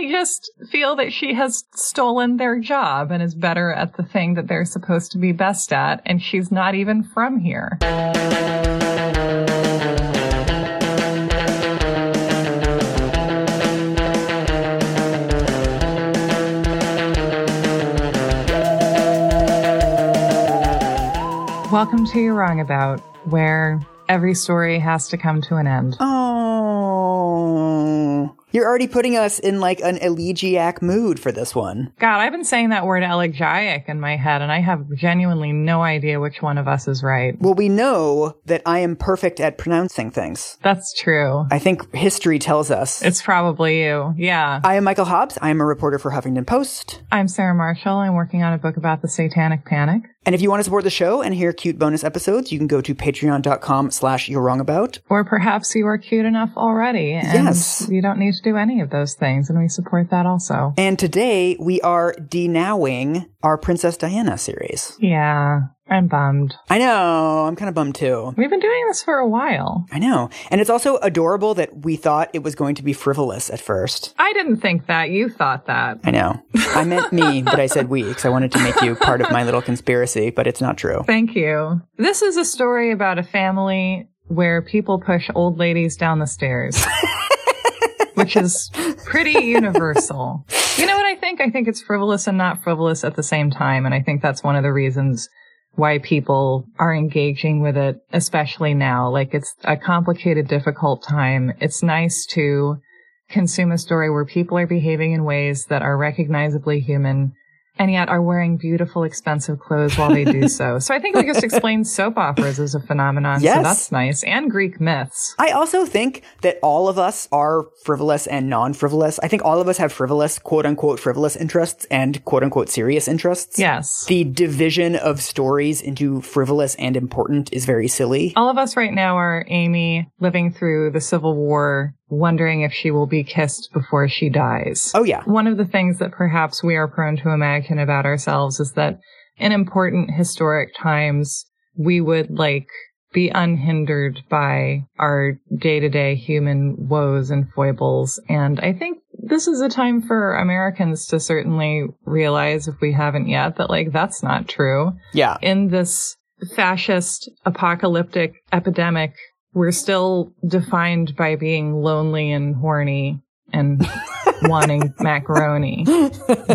they just feel that she has stolen their job and is better at the thing that they're supposed to be best at, and she's not even from here. Welcome to You're Wrong About, where every story has to come to an end. Oh. You're already putting us in like an elegiac mood for this one. God, I've been saying that word elegiac in my head, and I have genuinely no idea which one of us is right. Well, we know that I am perfect at pronouncing things. That's true. I think history tells us. It's probably you. Yeah. I am Michael Hobbs. I am a reporter for Huffington Post. I'm Sarah Marshall. I'm working on a book about the Satanic Panic. And if you want to support the show and hear cute bonus episodes, you can go to patreon.com slash you're wrong about. Or perhaps you are cute enough already. And Yes. You don't need to do any of those things, and we support that also. And today we are denowing our Princess Diana series. Yeah. I'm bummed. I know. I'm kind of bummed too. We've been doing this for a while. I know. And it's also adorable that we thought it was going to be frivolous at first. I didn't think that. You thought that. I know. I meant me, but I said we because I wanted to make you part of my little conspiracy, but it's not true. Thank you. This is a story about a family where people push old ladies down the stairs, which is pretty universal. You know what I think? I think it's frivolous and not frivolous at the same time. And I think that's one of the reasons why people are engaging with it, especially now. Like it's a complicated, difficult time. It's nice to consume a story where people are behaving in ways that are recognizably human and yet are wearing beautiful, expensive clothes while they do so. So I think we just explained soap operas as a phenomenon. Yes. So that's nice. And Greek myths. I also think that all of us are frivolous and non frivolous. I think all of us have frivolous, quote unquote, frivolous interests and quote unquote serious interests. Yes. The division of stories into frivolous and important is very silly. All of us right now are Amy living through the Civil War, wondering if she will be kissed before she dies. Oh, yeah. One of the things that perhaps we are prone to imagine about ourselves is that in important historic times, we would like be unhindered by our day to day human woes and foibles. And I think this is a time for Americans to certainly realize, if we haven't yet, that like that's not true. Yeah. In this fascist apocalyptic epidemic, we're still defined by being lonely and horny and wanting macaroni,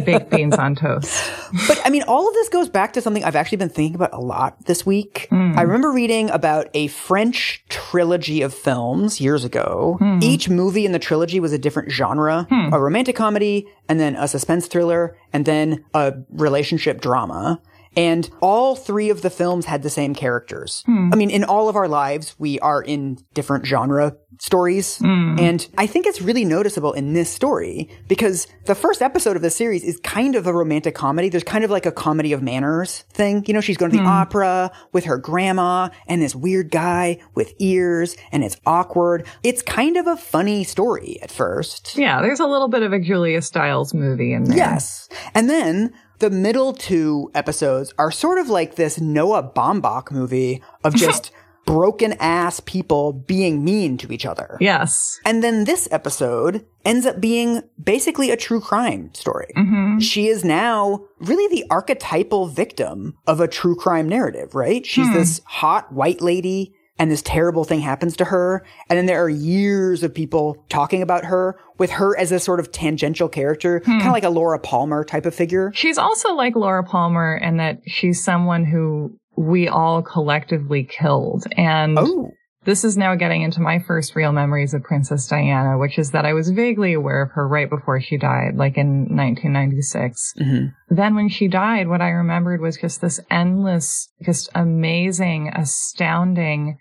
baked beans on toast. But I mean, all of this goes back to something I've actually been thinking about a lot this week. Hmm. I remember reading about a French trilogy of films years ago. Hmm. Each movie in the trilogy was a different genre hmm. a romantic comedy, and then a suspense thriller, and then a relationship drama. And all three of the films had the same characters. Hmm. I mean, in all of our lives, we are in different genre stories. Hmm. And I think it's really noticeable in this story because the first episode of the series is kind of a romantic comedy. There's kind of like a comedy of manners thing. You know, she's going to the hmm. opera with her grandma and this weird guy with ears and it's awkward. It's kind of a funny story at first. Yeah, there's a little bit of a Julia Stiles movie in there. Yes. And then the middle two episodes are sort of like this Noah Baumbach movie of just broken ass people being mean to each other. Yes. And then this episode ends up being basically a true crime story. Mm-hmm. She is now really the archetypal victim of a true crime narrative, right? She's hmm. this hot white lady and this terrible thing happens to her. And then there are years of people talking about her with her as a sort of tangential character, kind of like a Laura Palmer type of figure. She's also like Laura Palmer in that she's someone who we all collectively killed. And Oh, this is now getting into my first real memories of Princess Diana, which is that I was vaguely aware of her right before she died, like in 1996. Mhm. Then when she died, what I remembered was just this endless, just amazing, astounding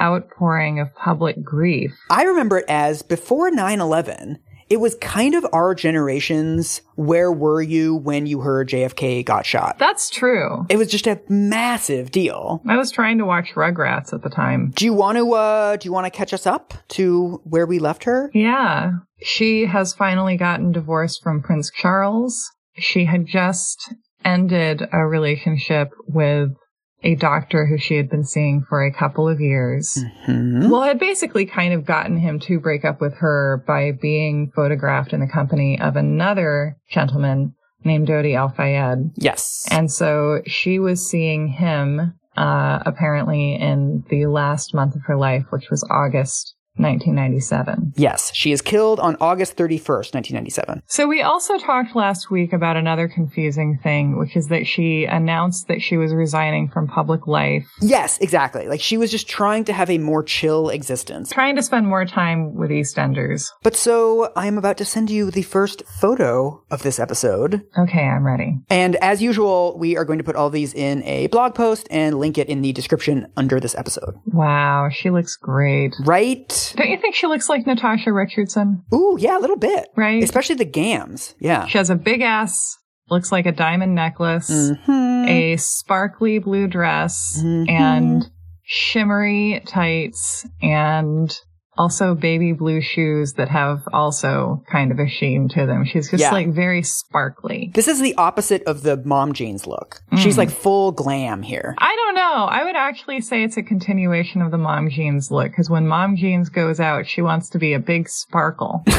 outpouring of public grief. I remember it as before 9 11, it was kind of our generation's where were you when you heard JFK got shot? That's true. It was just a massive deal. I was trying to watch Rugrats at the time. Do you want to uh do you want to catch us up to where we left her? Yeah. She has finally gotten divorced from Prince Charles. She had just ended a relationship with a doctor who she had been seeing for a couple of years. Mm-hmm. Well, had basically kind of gotten him to break up with her by being photographed in the company of another gentleman named Dodi Al Fayed. Yes. And so she was seeing him, uh, apparently in the last month of her life, which was August 1997. Yes, she is killed on August 31st, 1997. So we also talked last week about another confusing thing, which is that she announced that she was resigning from public life. Yes, exactly. Like she was just trying to have a more chill existence. Trying to spend more time with EastEnders. But so I am about to send you the first photo of this episode. Okay, I'm ready. And as usual, we are going to put all these in a blog post and link it in the description under this episode. Wow, she looks great. Right? Don't you think she looks like Natasha Richardson? Ooh, yeah, a little bit. Right. Especially the gams. Yeah. She has a big ass, looks like a diamond necklace, mm-hmm. a sparkly blue dress, mm-hmm. and shimmery tights, and also baby blue shoes that have also kind of a sheen to them. She's just yeah. like very sparkly. This is the opposite of the mom jeans look. Mm. She's like full glam here. I don't know. I would actually say it's a continuation of the mom jeans look because when mom jeans goes out, she wants to be a big sparkle.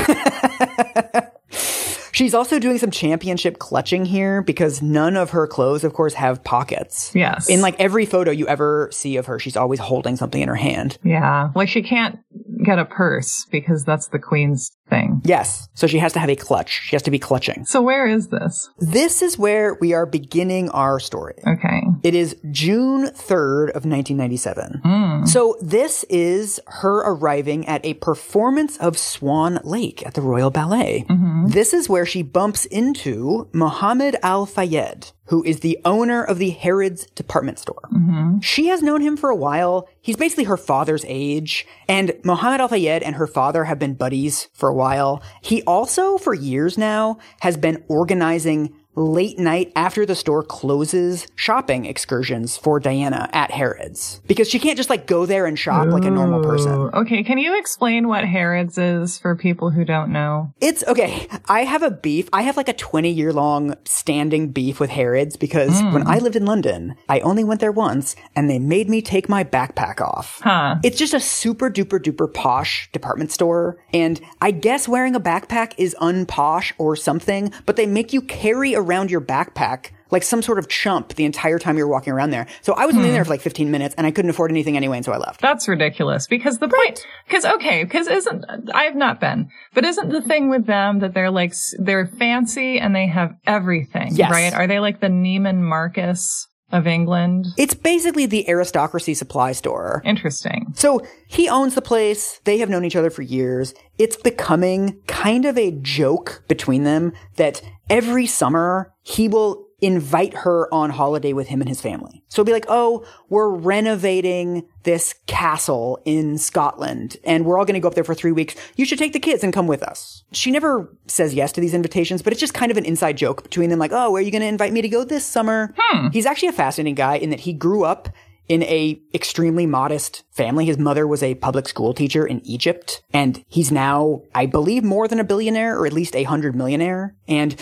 She's also doing some championship clutching here because none of her clothes, of course, have pockets. Yes. In like every photo you ever see of her, she's always holding something in her hand. Yeah. Like she can't get a purse because that's the queen's thing. Yes. So she has to have a clutch. She has to be clutching. So where is this? This is where we are beginning our story. Okay. It is June 3rd of 1997. Mm. So this is her arriving at a performance of Swan Lake at the Royal Ballet. Mm-hmm. This is where she bumps into Mohammed Al Fayed, who is the owner of the Harrods department store. Mm-hmm. She has known him for a while. He's basically her father's age. And Mohammed Al Fayed and her father have been buddies for a while. He also, for years now, has been organizing late night after the store closes shopping excursions for Diana at Harrods because she can't just like go there and shop Ooh. like a normal person. Okay, can you explain what Harrods is for people who don't know? It's okay. I have a beef. I have like a 20 year long standing beef with Harrods because mm. when I lived in London, I only went there once and they made me take my backpack off. Huh. It's just a super duper duper posh department store and I guess wearing a backpack is unposh or something, but they make you carry a around your backpack like some sort of chump the entire time you're walking around there. So I was hmm. in there for like 15 minutes and I couldn't afford anything anyway, and so I left. That's ridiculous because the right. point, because okay, because isn't, I have not been, but isn't the thing with them that they're like, they're fancy and they have everything, yes. right? Are they like the Neiman Marcus of England. It's basically the aristocracy supply store. Interesting. So he owns the place. They have known each other for years. It's becoming kind of a joke between them that every summer he will invite her on holiday with him and his family. So it'll be like, oh, we're renovating this castle in Scotland and we're all going to go up there for three weeks. You should take the kids and come with us. She never says yes to these invitations, but it's just kind of an inside joke between them. Like, oh, where are you going to invite me to go this summer? Hmm. He's actually a fascinating guy in that he grew up in a extremely modest family. His mother was a public school teacher in Egypt and he's now, I believe, more than a billionaire or at least a hundred millionaire. And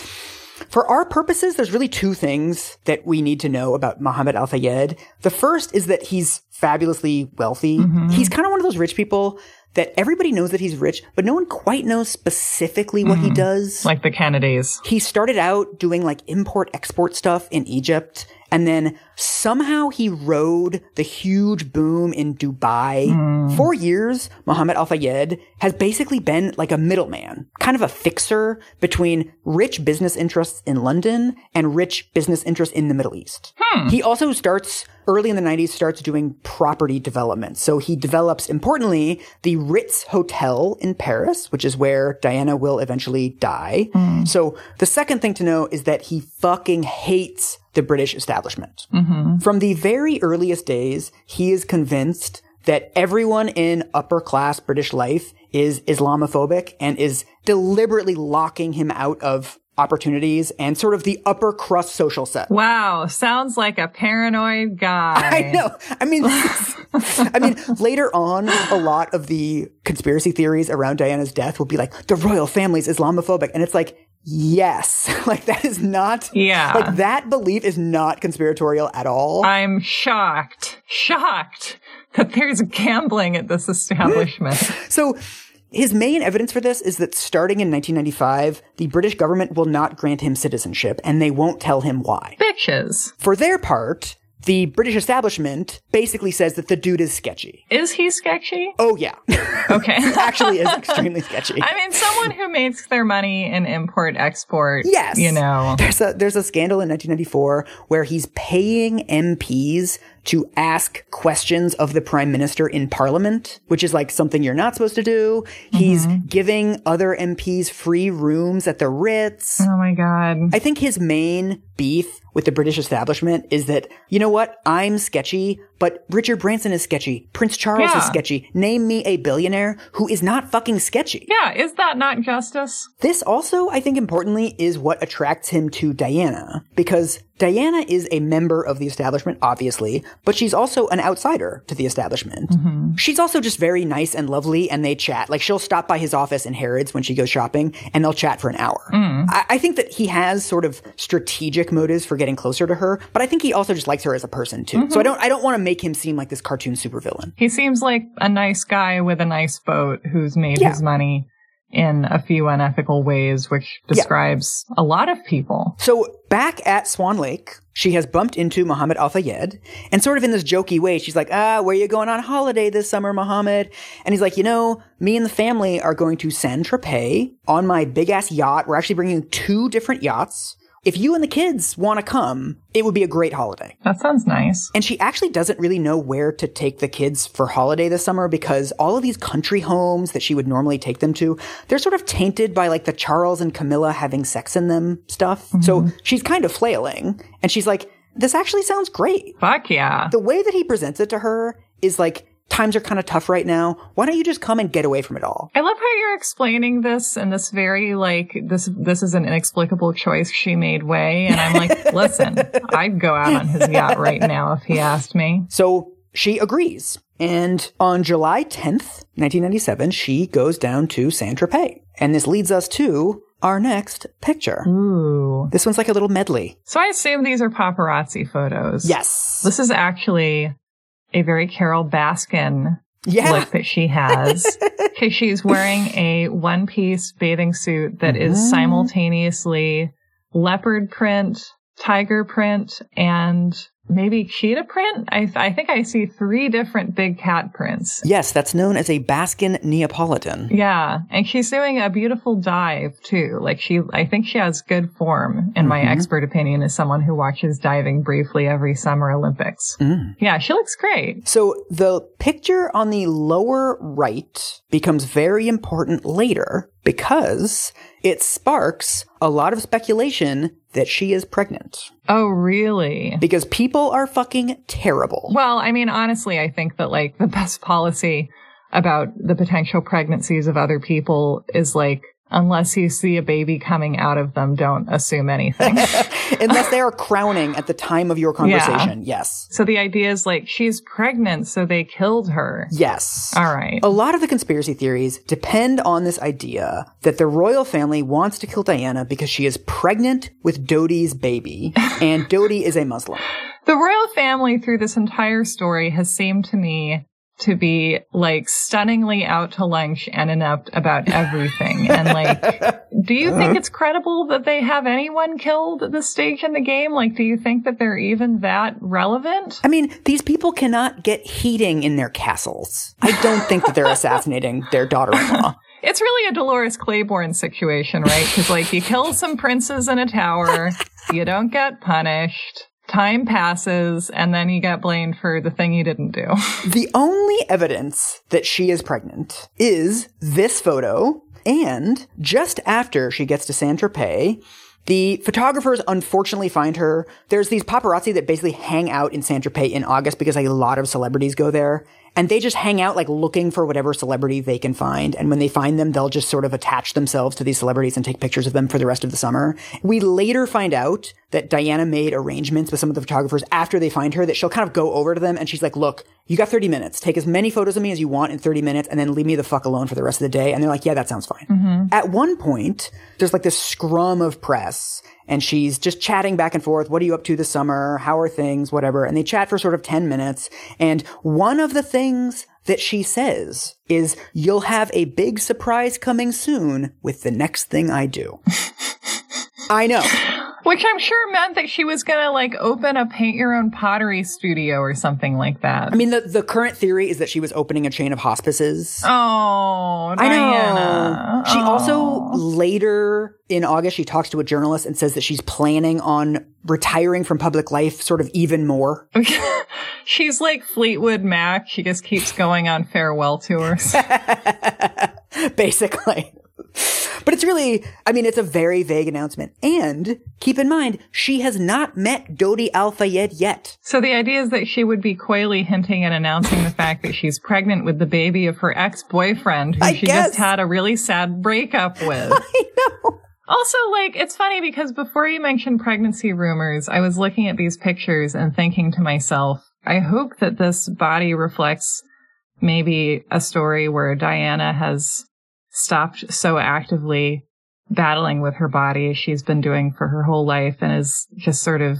for our purposes, there's really two things that we need to know about Mohammed Al Fayed. The first is that he's fabulously wealthy. Mm-hmm. He's kind of one of those rich people that everybody knows that he's rich, but no one quite knows specifically what mm-hmm. he does. Like the Kennedys. He started out doing like import export stuff in Egypt and then somehow he rode the huge boom in Dubai. Mm. For years, Mohammed Al Fayed has basically been like a middleman, kind of a fixer between rich business interests in London and rich business interests in the Middle East. Hmm. He also starts early in the 90s starts doing property development. So he develops importantly the Ritz Hotel in Paris, which is where Diana will eventually die. Mm. So the second thing to know is that he fucking hates the British establishment. Mm-hmm. From the very earliest days, he is convinced that everyone in upper class British life is Islamophobic and is deliberately locking him out of opportunities and sort of the upper crust social set. Wow, sounds like a paranoid guy. I know. I mean, I mean, later on, a lot of the conspiracy theories around Diana's death will be like the royal family's Islamophobic, and it's like, Yes. like that is not Yeah. like that belief is not conspiratorial at all. I'm shocked, shocked that there's gambling at this establishment. so his main evidence for this is that starting in 1995, the British government will not grant him citizenship and they won't tell him why. Bitches. For their part, the British establishment basically says that the dude is sketchy. Is he sketchy? Oh yeah. Okay. Actually is extremely sketchy. I mean, someone who makes their money in import export. Yes. You know. There's a there's a scandal in 1994 where he's paying MPs to ask questions of the prime minister in parliament, which is like something you're not supposed to do. He's mm-hmm. giving other MPs free rooms at the Ritz. Oh my God. I think his main beef with the British establishment is that, you know what? I'm sketchy, but Richard Branson is sketchy. Prince Charles Yeah. is sketchy. Name me a billionaire who is not fucking sketchy. Yeah. Is that not justice? This also, I think importantly, is what attracts him to Diana, because Diana is a member of the establishment, obviously, but she's also an outsider to the establishment. Mm-hmm. She's also just very nice and lovely, and they chat. Like, she'll stop by his office in Harrods when she goes shopping, and they'll chat for an hour. Mm. I-, I think that he has sort of strategic motives for getting closer to her, but I think he also just likes her as a person, too. So I mm-hmm. don't, I don't want to make him seem like this cartoon supervillain. He seems like a nice guy with a nice boat who's made Yeah. his money in a few unethical ways, which describes a lot of people. So back at Swan Lake, she has bumped into Muhammad Al Fayed, and sort of in this jokey way, she's like, "Ah, where you going on holiday this summer, Muhammad?" And he's like, "You know, me and the family are going to Saint Tropez on my big ass yacht. We're actually bringing two different yachts. If you and the kids want to come, it would be a great holiday." That sounds nice. And she actually doesn't really know where to take the kids for holiday this summer because all of these country homes that she would normally take them to, they're sort of tainted by like the Charles and Camilla having sex in them stuff. So mm-hmm. she's kind of flailing and she's like, this actually sounds great. Fuck yeah. The way that he presents it to her is like, times are kind of tough right now. Why don't you just come and get away from it all? I love how you're explaining this in this very like this this is an inexplicable choice she made way, and I'm like, listen, I'd go out on his yacht right now if he asked me. So she agrees. And on July 10th, 1997, she goes down to Saint Tropez. And this leads us to our next picture. Ooh. This one's like a little medley. So I assume these are paparazzi photos. Yes. This is actually a very Carole Baskin Yeah. look that she has. Okay, she's wearing a one piece bathing suit that is Mhm. simultaneously leopard print, tiger print, and maybe cheetah print. I, I think I see three different big cat prints. Yes, that's known as a Baskin Neapolitan. Yeah, and she's doing a beautiful dive too. Like she, I think she has good form, in my Mhm. expert opinion, as someone who watches diving briefly every Summer Olympics. Mm. Yeah, she looks great. So the picture on the lower right becomes very important later because it sparks a lot of speculation that she is pregnant. Oh, really? Because people are fucking terrible. Well, I mean, honestly, I think that like the best policy about the potential pregnancies of other people is like, unless you see a baby coming out of them, don't assume anything. Unless they are crowning at the time of your conversation. Yes. so the idea is like, she's pregnant, so they killed her. Yes. All right. A lot of the conspiracy theories depend on this idea that the royal family wants to kill Diana because she is pregnant with Dodi's baby, and Dodi is a Muslim. The royal family through this entire story has seemed to me to be like stunningly out to lunch and inept about everything. and like, do you think uh-huh. it's credible that they have anyone killed at this stage in the game? Like, do you think that they're even that relevant? I mean, these people cannot get heating in their castles. I don't think that they're assassinating their daughter-in-law. It's really a Dolores Claiborne situation, right? Because like you kill some princes in a tower, you don't get punished. Time passes, and then you get blamed for the thing you didn't do. The only evidence that she is pregnant is this photo, and just after she gets to Saint Tropez, the photographers unfortunately find her. There's these paparazzi that basically hang out in Saint Tropez in August because a lot of celebrities go there. And they just hang out like looking for whatever celebrity they can find. And when they find them, they'll just sort of attach themselves to these celebrities and take pictures of them for the rest of the summer. We later find out that Diana made arrangements with some of the photographers after they find her that she'll kind of go over to them and she's like, look, you got 30 minutes. Take as many photos of me as you want in 30 minutes and then leave me the fuck alone for the rest of the day. And they're like, yeah, that sounds fine. Mm-hmm. At one point, there's like this scrum of press and she's just chatting back and forth. What are you up to this summer? How are things? Whatever. And they chat for sort of 10 minutes. And one of the things that she says is, you'll have a big surprise coming soon with the next thing I do. I know. Which I'm sure meant that she was gonna like open a paint your own pottery studio or something like that. I mean, the, the current theory is that she was opening a chain of hospices. oh, I Diana. know. She also Oh. later in August, she talks to a journalist and says that she's planning on retiring from public life sort of even more. She's like Fleetwood Mac. She just keeps going on farewell tours. basically. But it's really, I mean, it's a very vague announcement. And keep in mind, she has not met Dodi Al Fayed yet. so the idea is that she would be coyly hinting and announcing the fact that she's pregnant with the baby of her ex-boyfriend who I she guess. just had a really sad breakup with. I know. Also, like, it's funny because before you mentioned pregnancy rumors, I was looking at these pictures and thinking to myself, I hope that this body reflects maybe a story where Diana has stopped so actively battling with her body as she's been doing for her whole life and is just sort of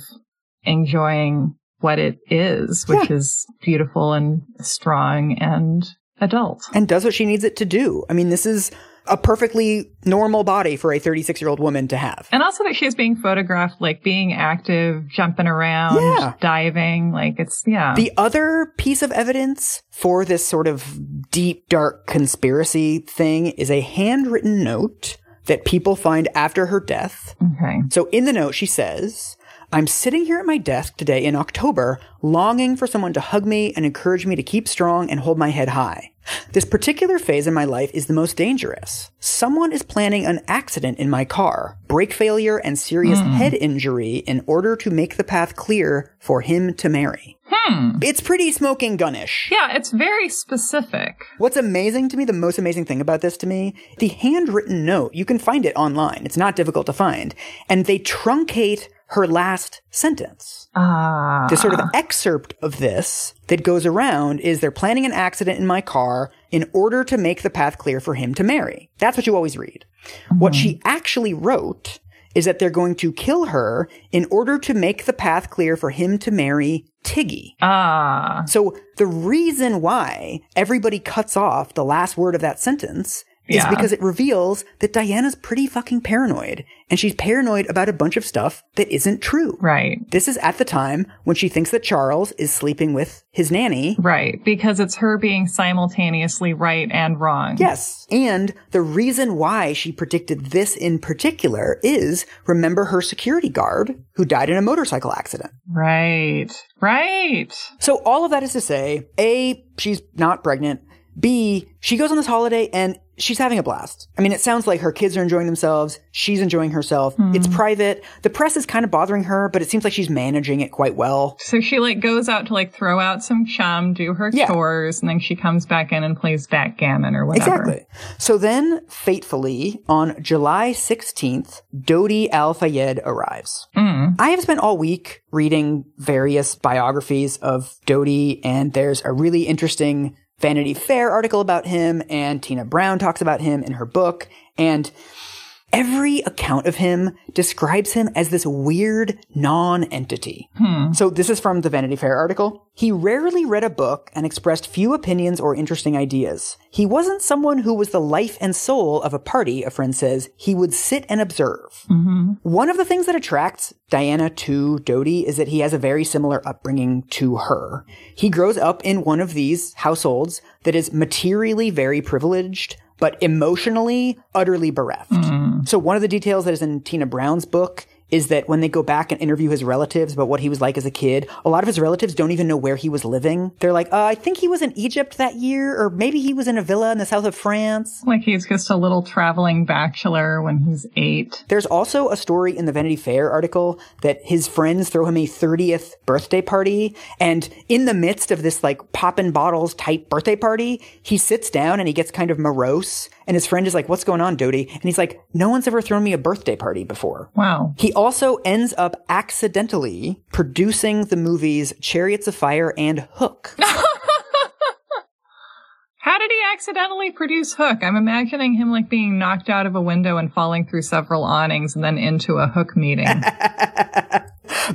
enjoying what it is, which is beautiful and strong and adult. And does what she needs it to do. I mean, this is a perfectly normal body for a 36 year old woman to have. And also that she's being photographed, like being active, jumping around, Yeah. diving. Like it's, yeah. The other piece of evidence for this sort of deep, dark conspiracy thing is a handwritten note that people find after her death. okay. So in the note, she says, I'm sitting here at my desk today in October, longing for someone to hug me and encourage me to keep strong and hold my head high. This particular phase in my life is the most dangerous. Someone is planning an accident in my car, brake failure and serious head injury in order to make the path clear for him to marry. Hmm. It's pretty smoking gunnish. Yeah, it's very specific. What's amazing to me, the most amazing thing about this to me, the handwritten note, you can find it online. It's not difficult to find. And they truncate her last sentence. Ah. The sort of excerpt of this that goes around is they're planning an accident in my car in order to make the path clear for him to marry. That's what you always read. What she actually wrote is that they're going to kill her in order to make the path clear for him to marry Tiggy. Ah. So the reason why everybody cuts off the last word of that sentence is Yeah. because it reveals that Diana's pretty fucking paranoid and she's paranoid about a bunch of stuff that isn't true. Right. This is at the time when she thinks that Charles is sleeping with his nanny. Right. Because it's her being simultaneously right and wrong. Yes. And the reason why she predicted this in particular is remember her security guard who died in a motorcycle accident. Right. Right. So all of that is to say, A, she's not pregnant. B, she goes on this holiday and she's having a blast. I mean, it sounds like her kids are enjoying themselves. She's enjoying herself. Hmm. It's private. The press is kind of bothering her, but it seems like she's managing it quite well. So she like goes out to like throw out some chum, do her Yeah. chores, and then she comes back in and plays backgammon or whatever. Exactly. So then, fatefully, on July 16th, Dodi Al Fayed arrives. Mm. I have spent all week reading various biographies of Dodi, and there's a really interesting Vanity Fair article about him, and Tina Brown talks about him in her book, and Every account of him describes him as this weird non-entity. Hmm. So this is from the Vanity Fair article. He rarely read a book and expressed few opinions or interesting ideas. He wasn't someone who was the life and soul of a party, a friend says. He would sit and observe. Mm-hmm. One of the things that attracts Diana to Dodi is that he has a very similar upbringing to her. He grows up in one of these households that is materially very privileged, but emotionally utterly bereft. Mm-hmm. So one of the details that is in Tina Brown's book is that when they go back and interview his relatives about what he was like as a kid, a lot of his relatives don't even know where he was living. They're like, uh, I think he was in Egypt that year, or maybe he was in a villa in the south of France. Like he's just a little traveling bachelor when he's eight. There's also a story in the Vanity Fair article that his friends throw him a 30th birthday party. And in the midst of this like poppin' bottles type birthday party, he sits down and he gets kind of morose. And his friend is like, what's going on, Dodi? And he's like, no one's ever thrown me a birthday party before. Wow. He also ends up accidentally producing the movies Chariots of Fire and Hook. How did he accidentally produce Hook? I'm imagining him like being knocked out of a window and falling through several awnings and then into a Hook meeting.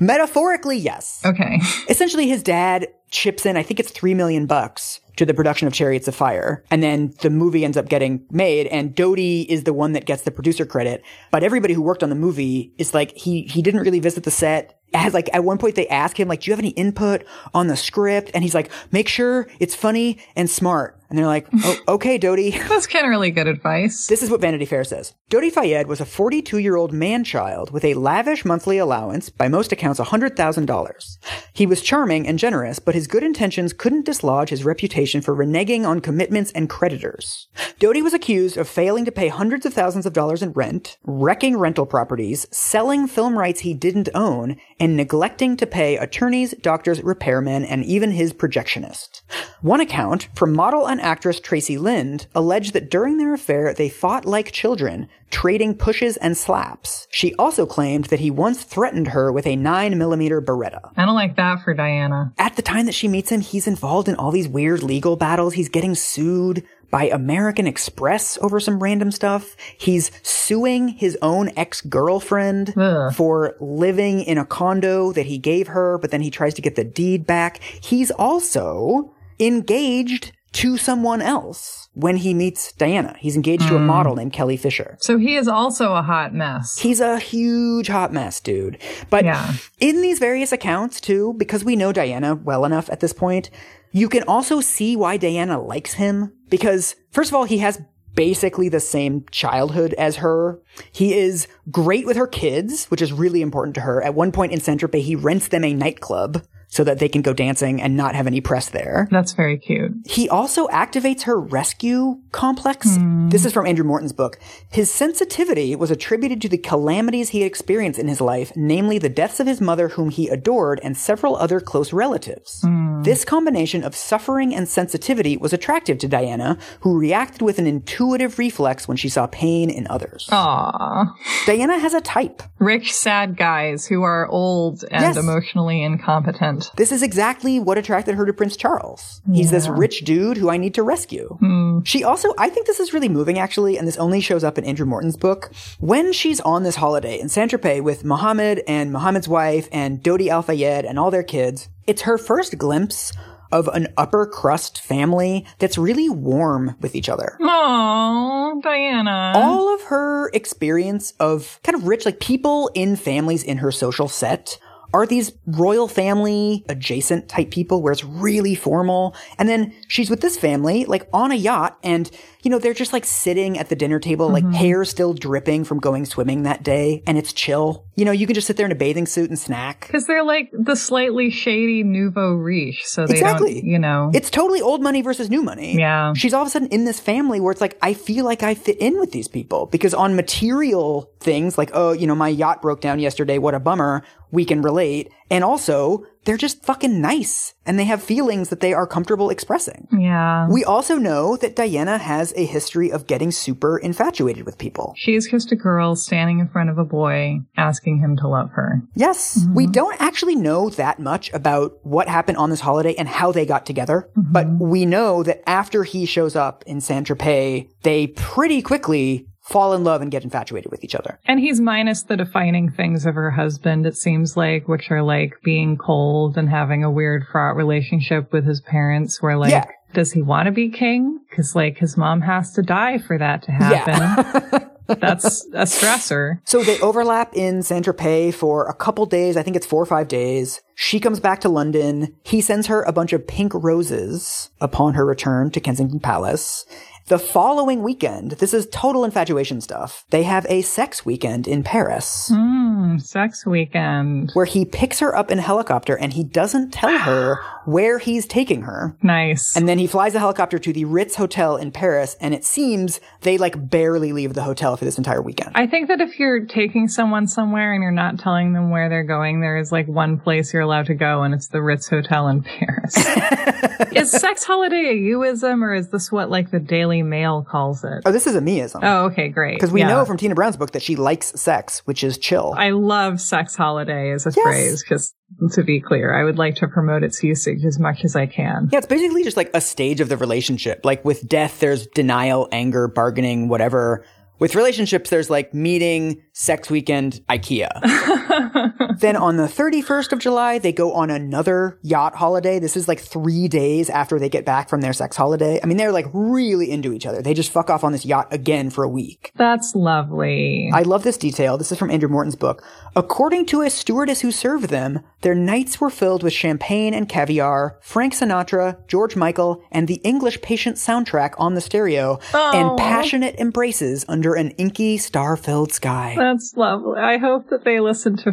Metaphorically, yes. Okay. Essentially, his dad chips in, I think it's three million bucks to the production of Chariots of Fire. And then the movie ends up getting made and Dodi is the one that gets the producer credit. But everybody who worked on the movie is like, he, he didn't really visit the set. As like at one point they ask him like, do you have any input on the script? And he's like, make sure it's funny and smart. And they're like, oh, okay, Dodi. That's kind of really good advice. This is what Vanity Fair says. Dodi Fayed was a 42 year old man child with a lavish monthly allowance, by most accounts $100,000. He was charming and generous, but his good intentions couldn't dislodge his reputation for reneging on commitments and creditors. Dodi was accused of failing to pay hundreds of thousands of dollars in rent, wrecking rental properties, selling film rights he didn't own, and neglecting to pay attorneys, doctors, repairmen, and even his projectionist. One account, from model and actress Traci Lind, alleged that during their affair they fought like children, trading pushes and slaps. She also claimed that he once threatened her with a 9mm Beretta. I don't like that for Diana. At the time that she meets him, he's involved in all these weird legal battles. He's getting sued by American Express over some random stuff. He's suing his own ex-girlfriend Ugh. for living in a condo that he gave her, but then he tries to get the deed back. He's also engaged to someone else when he meets Diana. He's engaged to a hmm. model named Kelly Fisher. So he is also a hot mess. He's a huge hot mess, dude. But Yeah. in these various accounts, too, because we know Diana well enough at this point, you can also see why Diana likes him. Because, first of all, he has basically the same childhood as her. He is great with her kids, which is really important to her. At one point in Tropez, he rents them a nightclub so that they can go dancing and not have any press there. That's very cute. He also activates her rescue complex. Hmm. This is from Andrew Morton's book. His sensitivity was attributed to the calamities he had experienced in his life, namely the deaths of his mother, whom he adored, and several other close relatives. Hmm. This combination of suffering and sensitivity was attractive to Diana, who reacted with an intuitive reflex when she saw pain in others. Aw. Diana has a type. Rich, sad guys who are old and Yes. emotionally incompetent. This is exactly what attracted her to Prince Charles. He's this rich dude who I need to rescue. Hmm. She also, I think this is really moving actually, and this only shows up in Andrew Morton's book. When she's on this holiday in Saint Tropez with Mohammed and Mohammed's wife and Dodi Al Fayed and all their kids, it's her first glimpse of an upper crust family that's really warm with each other Oh, Diana. all of her experience of kind of rich, like people in families in her social set are these royal family adjacent type people where it's really formal. And then she's with this family, like on a yacht, and you know, they're just like sitting at the dinner table, like mm-hmm. hair still dripping from going swimming that day, and it's chill. You know, you can just sit there in a bathing suit and snack. Because they're like the slightly shady nouveau riche, so they Exactly. don't, you know. It's totally old money versus new money. Yeah. She's all of a sudden in this family where it's like, I feel like I fit in with these people because on material things like, oh, you know, my yacht broke down yesterday. What a bummer. We can relate. And also they're just fucking nice and they have feelings that they are comfortable expressing. yeah. We also know that Diana has a history of getting super infatuated with people. She's just a girl standing in front of a boy asking him to love her. Yes, mm-hmm. we don't actually know that much about what happened on this holiday and how they got together, mm-hmm. but we know that after he shows up in Saint Tropez, they pretty quickly fall in love and get infatuated with each other. And he's minus the defining things of her husband, it seems like, which are like being cold and having a weird fraught relationship with his parents, where like, Yeah. does he want to be king? Because like his mom has to die for that to happen. That's a stressor. So they overlap in Saint Tropez for a couple days. I think it's four or five days. She comes back to London. He sends her a bunch of pink roses upon her return to Kensington Palace. The following weekend, this is total infatuation stuff. They have a sex weekend in Paris. Hmm, sex weekend. where he picks her up in a helicopter and he doesn't tell her where he's taking her. Nice. And then he flies the helicopter to the Ritz Hotel in Paris, and it seems they like barely leave the hotel for this entire weekend. I think that if you're taking someone somewhere and you're not telling them where they're going, there is like one place you're allowed to go, and it's the Ritz Hotel in Paris. is sex holiday a youism, or is this what like the Daily Mail calls it? oh, this is a meism. Oh, okay, great. Because we Yeah. know from Tina Brown's book that she likes sex, which is chill. I love sex holiday as a phrase because to be clear. I would like to promote its usage as much as I can. Yeah, it's basically just like a stage of the relationship. Like with death, there's denial, anger, bargaining, whatever. With relationships, there's like meeting, sex weekend, IKEA. then on the 31st of July, they go on another yacht holiday. This is like three days after they get back from their sex holiday. I mean, they're like really into each other. They just fuck off on this yacht again for a week. That's lovely. I love this detail. This is from Andrew Morton's book. According to a stewardess who served them, their nights were filled with champagne and caviar, Frank Sinatra, George Michael, and the English Patient soundtrack on the stereo, Oh. and passionate embraces under an inky, star-filled sky. That's lovely. I hope that they listen to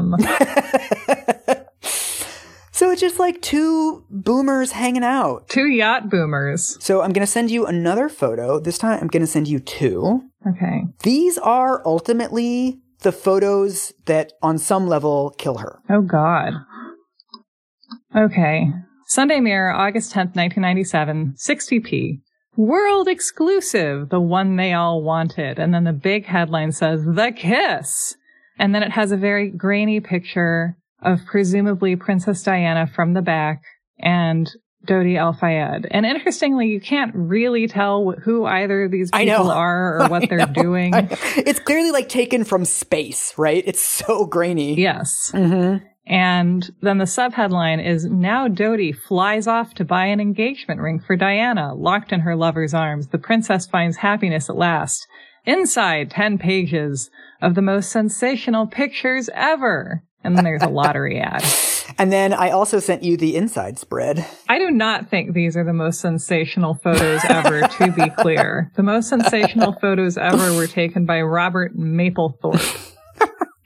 Freedom. So it's just like two boomers hanging out. Two yacht boomers. So I'm going to send you another photo. This time I'm going to send you two. Okay. These are ultimately the photos that on some level kill her. Oh, God. Okay. Sunday Mirror, August 10th, 1997, 60p. World exclusive, the one they all wanted. And then the big headline says, The Kiss. And then it has a very grainy picture of presumably Princess Diana from the back and Dodi Al Fayed. And interestingly, you can't really tell who either of these people are or what I they're know. doing. It's clearly like taken from space, right? It's so grainy. Yes. Mm-hmm. And then the subheadline is Now Dodi flies off to buy an engagement ring for Diana, locked in her lover's arms. The princess finds happiness at last. Inside 10 pages of the most sensational pictures ever. And then there's a lottery ad. And then I also sent you the inside spread. I do not think these are the most sensational photos ever, to be clear. The most sensational photos ever were taken by Robert Mapplethorpe.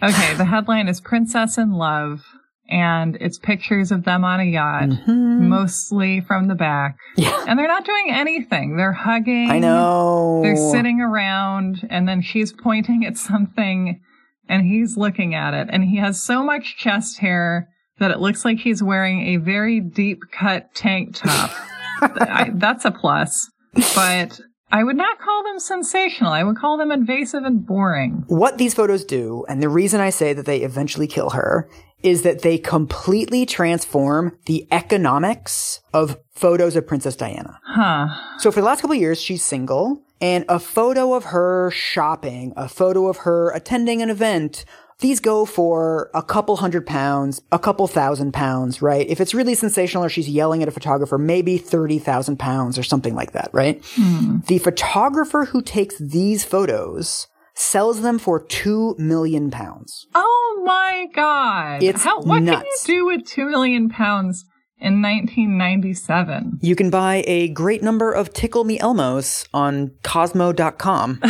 Okay, the headline is Princess in Love, and it's pictures of them on a yacht, mostly from the back. Mm-hmm. Yeah. And they're not doing anything. They're hugging. I know. They're sitting around, and then she's pointing at something, and he's looking at it. And he has so much chest hair that it looks like he's wearing a very deep cut tank top. I, that's a plus. But I would not call them sensational. I would call them invasive and boring. What these photos do, and the reason I say that they eventually kill her, is that they completely transform the economics of photos of Princess Diana. Huh. So for the last couple of years, she's single, and a photo of her shopping, a photo of her attending an event, these go for a couple hundred pounds, a couple thousand pounds, right? If it's really sensational or she's yelling at a photographer, maybe 30,000 pounds or something like that, right? Hmm. The photographer who takes these photos sells them for 2 million pounds. Oh my god. It's How, what nuts. can you do with two million pounds in 1997? You can buy a great number of Tickle Me Elmos on Kozmo.com.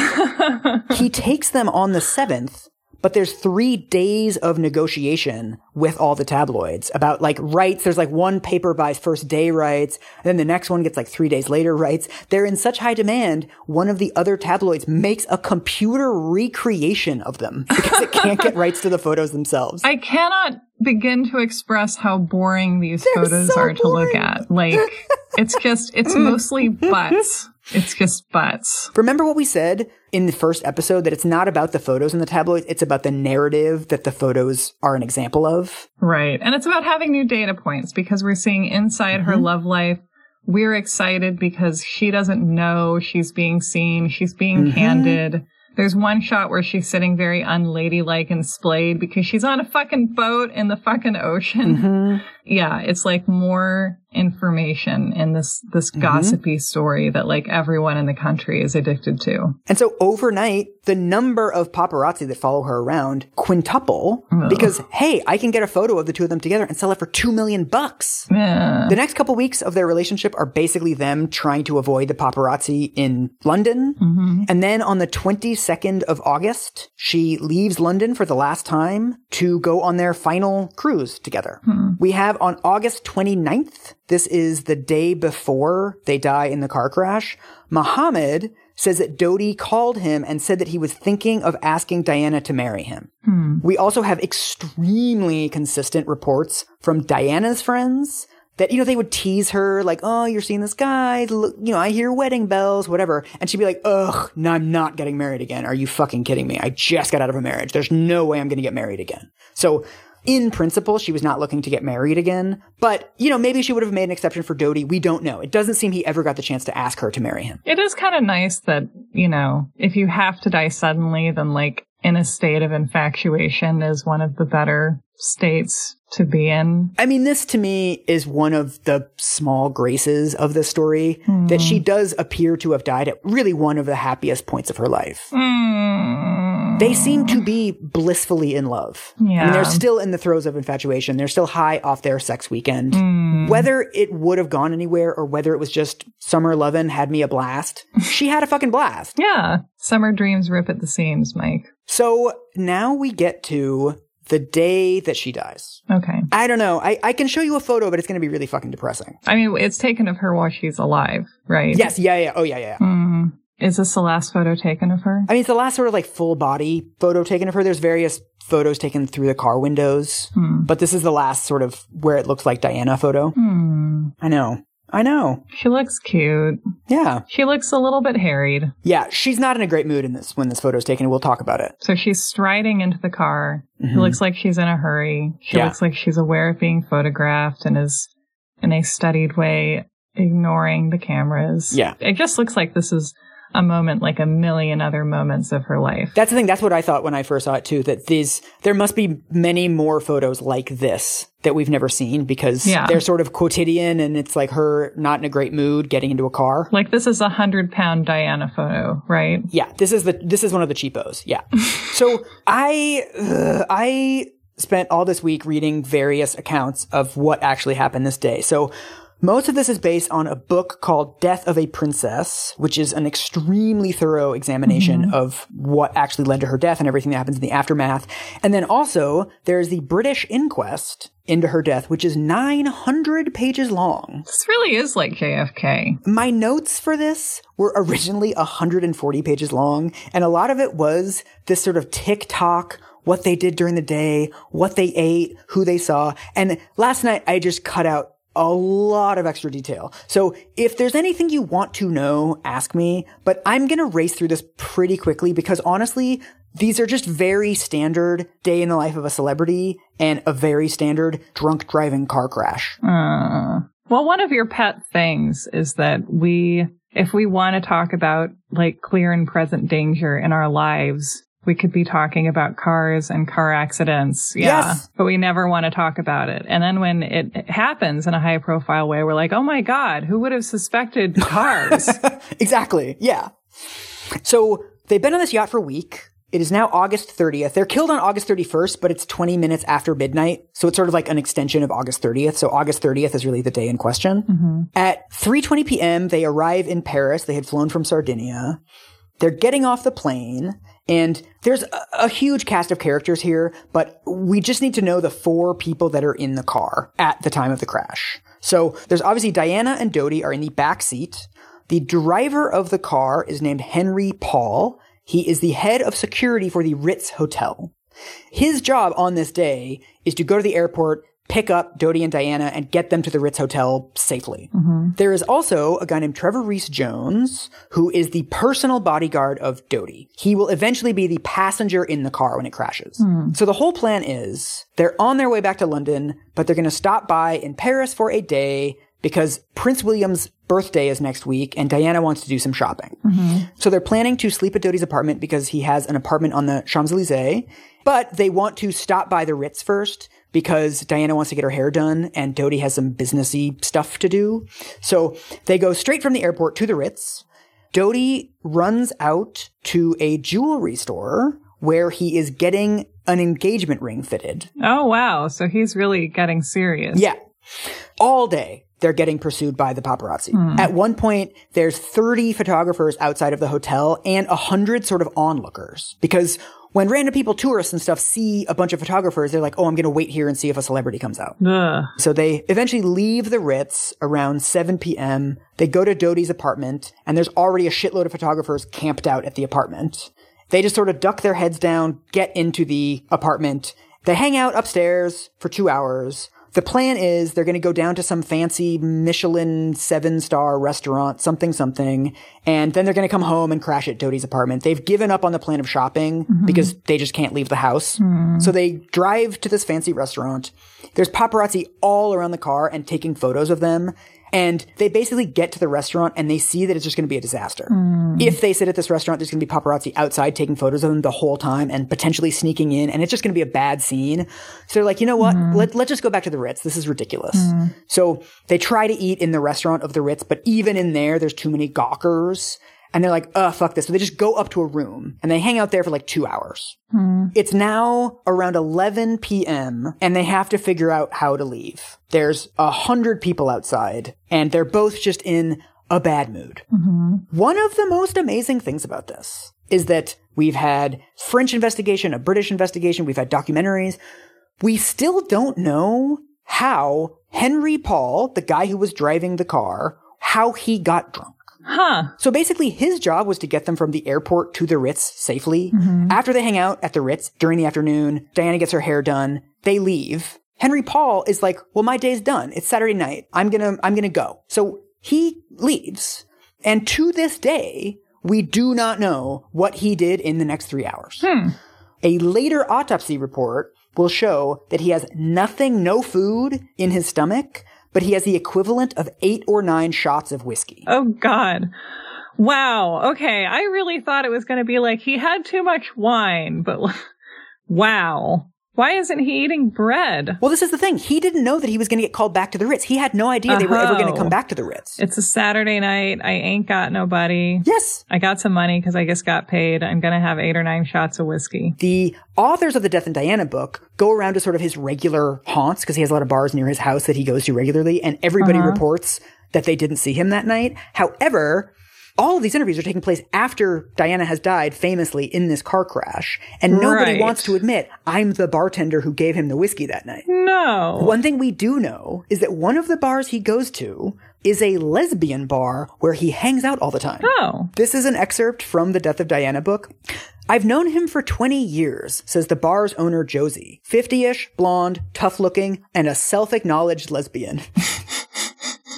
he takes them on the 7th, but there's three days of negotiation with all the tabloids about like rights. There's like one paper buys first day rights, and then the next one gets like three days later rights. They're in such high demand, one of the other tabloids makes a computer recreation of them because it can't get rights to the photos themselves. I cannot begin to express how boring these They're photos so are to look at. Like, it's just, it's mostly butts. It's just butts. Remember what we said in the first episode that it's not about the photos in the tabloids, it's about the narrative that the photos are an example of. Right. And it's about having new data points because we're seeing inside her mm-hmm. love life. We're excited because she doesn't know she's being seen. She's being mm-hmm. candid. There's one shot where she's sitting very unladylike and splayed because she's on a fucking boat in the fucking ocean. Mm-hmm. Yeah, it's like more information in this this mm-hmm. gossipy story that like everyone in the country is addicted to. And so overnight, the number of paparazzi that follow her around quintuple because, hey, I can get a photo of the two of them together and sell it for two million bucks. Yeah. The next couple weeks of their relationship are basically them trying to avoid the paparazzi in London. Mm-hmm. And then on the 22nd of August, she leaves London for the last time to go on their final cruise together. Hmm. We have on August 29th, this is the day before they die in the car crash, Muhammad says that Dodi called him and said that he was thinking of asking Diana to marry him. Hmm. We also have extremely consistent reports from Diana's friends that, you know, they would tease her like, oh, you're seeing this guy. Look, you know, I hear wedding bells, whatever. And she'd be like, ugh, no, I'm not getting married again. Are you fucking kidding me? I just got out of a marriage. There's no way I'm going to get married again. So in principle, she was not looking to get married again. But, you know, maybe she would have made an exception for Dodi. We don't know. It doesn't seem he ever got the chance to ask her to marry him. It is kind of nice that, you know, if you have to die suddenly, then like in a state of infatuation is one of the better states to be in. I mean, this to me is one of the small graces of the story mm. that she does appear to have died at really one of the happiest points of her life. Mm. They seem to be blissfully in love. Yeah. I mean, they're still in the throes of infatuation. They're still high off their sex weekend. Mm. Whether it would have gone anywhere or whether it was just summer lovin' had me a blast, she had a fucking blast. Yeah. Summer dreams rip at the seams, Mike. So now we get to the day that she dies. Okay. I don't know. I, I can show you a photo, but it's going to be really fucking depressing. I mean, it's taken of her while she's alive, right? Yes. Yeah. Yeah. Oh, yeah. Yeah. Mm. Is this the last photo taken of her? I mean, it's the last sort of like full body photo taken of her. There's various photos taken through the car windows, Hmm. but this is the last sort of where it looks like Diana photo. Hmm. I know. I know. She looks cute. Yeah. She looks a little bit harried. Yeah. She's not in a great mood in this when this photo's taken. We'll talk about it. So she's striding into the car. She Mhm. looks like she's in a hurry. She Yeah. looks like she's aware of being photographed and is in a studied way ignoring the cameras. Yeah. It just looks like this is a moment like a million other moments of her life. That's the thing. That's what I thought when I first saw it too. That these there must be many more photos like this that we've never seen because Yeah. they're sort of quotidian and it's like her not in a great mood getting into a car. like this is a hundred pound Diana photo, right? Yeah, this is the this is one of the cheapos. Yeah. so I uh, I spent all this week reading various accounts of what actually happened this day. So most of this is based on a book called Death of a Princess, which is an extremely thorough examination mm-hmm. of what actually led to her death and everything that happens in the aftermath. And then also there's the British inquest into her death, which is 900 pages long. This really is like JFK. My notes for this were originally 140 pages long, and a lot of it was this sort of TikTok, what they did during the day, what they ate, who they saw. And last night I just cut out a lot of extra detail. So if there's anything you want to know, ask me, but I'm going to race through this pretty quickly because honestly, these are just very standard day in the life of a celebrity and a very standard drunk driving car crash. Uh, well, one of your pet things is that we, if we want to talk about like clear and present danger in our lives, we could be talking about cars and car accidents. Yeah. Yes. But we never want to talk about it. And then when it happens in a high profile way, we're like, oh my God, who would have suspected cars? exactly. Yeah. So they've been on this yacht for a week. It is now August 30th. They're killed on August 31st, but it's 20 minutes after midnight. So it's sort of like an extension of August 30th. So August 30th is really the day in question. Mm-hmm. At 3:20 p.m., they arrive in Paris. They had flown from Sardinia. They're getting off the plane and there's a, a huge cast of characters here, but we just need to know the four people that are in the car at the time of the crash. So there's obviously Diana and Dodi are in the back seat. The driver of the car is named Henry Paul. He is the head of security for the Ritz Hotel. His job on this day is to go to the airport, pick up Dodi and Diana, and get them to the Ritz Hotel safely. There is also a guy named Trevor Rees-Jones, who is the personal bodyguard of Dodi. He will eventually be the passenger in the car when it crashes. So the whole plan is they're on their way back to London, but they're going to stop by in Paris for a day because Prince William's birthday is next week and Diana wants to do some shopping. So they're planning to sleep at Dodi's apartment because he has an apartment on the Champs-Elysees, but they want to stop by the Ritz first because Diana wants to get her hair done and Dodi has some businessy stuff to do. So they go straight from the airport to the Ritz. Dodi runs out to a jewelry store where he is getting an engagement ring fitted. oh, wow. So he's really getting serious. Yeah. All day, they're getting pursued by the paparazzi. Hmm. At one point, there's 30 photographers outside of the hotel and 100 sort of onlookers. Because when random people, tourists and stuff, see a bunch of photographers, they're like, oh, I'm going to wait here and see if a celebrity comes out. Ugh. So they eventually leave the Ritz around 7 p.m. They go to Dodi's apartment, and there's already a shitload of photographers camped out at the apartment. They just sort of duck their heads down, get into the apartment. They hang out upstairs for two hours. The plan is they're going to go down to some fancy Michelin seven star restaurant, something, something, and then they're going to come home and crash at Dodi's apartment. They've given up on the plan of shopping Mm-hmm. because they just can't leave the house. So they drive to this fancy restaurant. There's paparazzi all around the car and taking photos of them. And they basically get to the restaurant and they see that it's just going to be a disaster. Mm. If they sit at this restaurant, there's going to be paparazzi outside taking photos of them the whole time and potentially sneaking in, and it's just going to be a bad scene. So they're like, you know what? Mm. Let, let's just go back to the Ritz. This is ridiculous. Mm. So they try to eat in the restaurant of the Ritz, but even in there, there's too many gawkers. And they're like, oh, fuck this. So they just go up to a room and they hang out there for like two hours. Hmm. It's now around 11 p.m. and they have to figure out how to leave. There's a hundred people outside and they're both just in a bad mood. Mm-hmm. One of the most amazing things about this is that we've had French investigation, a British investigation, we've had documentaries. We still don't know how Henry Paul, the guy who was driving the car, how he got drunk. Huh. So basically, his job was to get them from the airport to the Ritz safely. Mm-hmm. After they hang out at the Ritz during the afternoon, Diana gets her hair done. They leave. Henry Paul is like, "Well, my day's done. It's Saturday night. I'm gonna, I'm gonna go." So he leaves, and to this day, we do not know what he did in the next three hours. Hmm. A later autopsy report will show that he has nothing, no food in his stomach, but he has the equivalent of eight or nine shots of whiskey. Oh God. Wow. Okay. I really thought it was going to be like he had too much wine, but wow. Why isn't he eating bread? Well, this is the thing. He didn't know that he was going to get called back to the Ritz. He had no idea they were ever going to come back to the Ritz. It's a Saturday night. I ain't got nobody. Yes. I got some money because I just got paid. I'm going to have eight or nine shots of whiskey. The authors of the Death and Diana book go around to sort of his regular haunts because he has a lot of bars near his house that he goes to regularly, and everybody uh-huh. reports that they didn't see him that night. However, all of these interviews are taking place after Diana has died famously in this car crash, and nobody Right. wants to admit, I'm the bartender who gave him the whiskey that night. No. One thing we do know is that one of the bars he goes to is a lesbian bar where he hangs out all the time. Oh. This is an excerpt from the Death of Diana book. I've known him for 20 years, says the bar's owner Josie. 50-ish, blonde, tough-looking, and a self-acknowledged lesbian.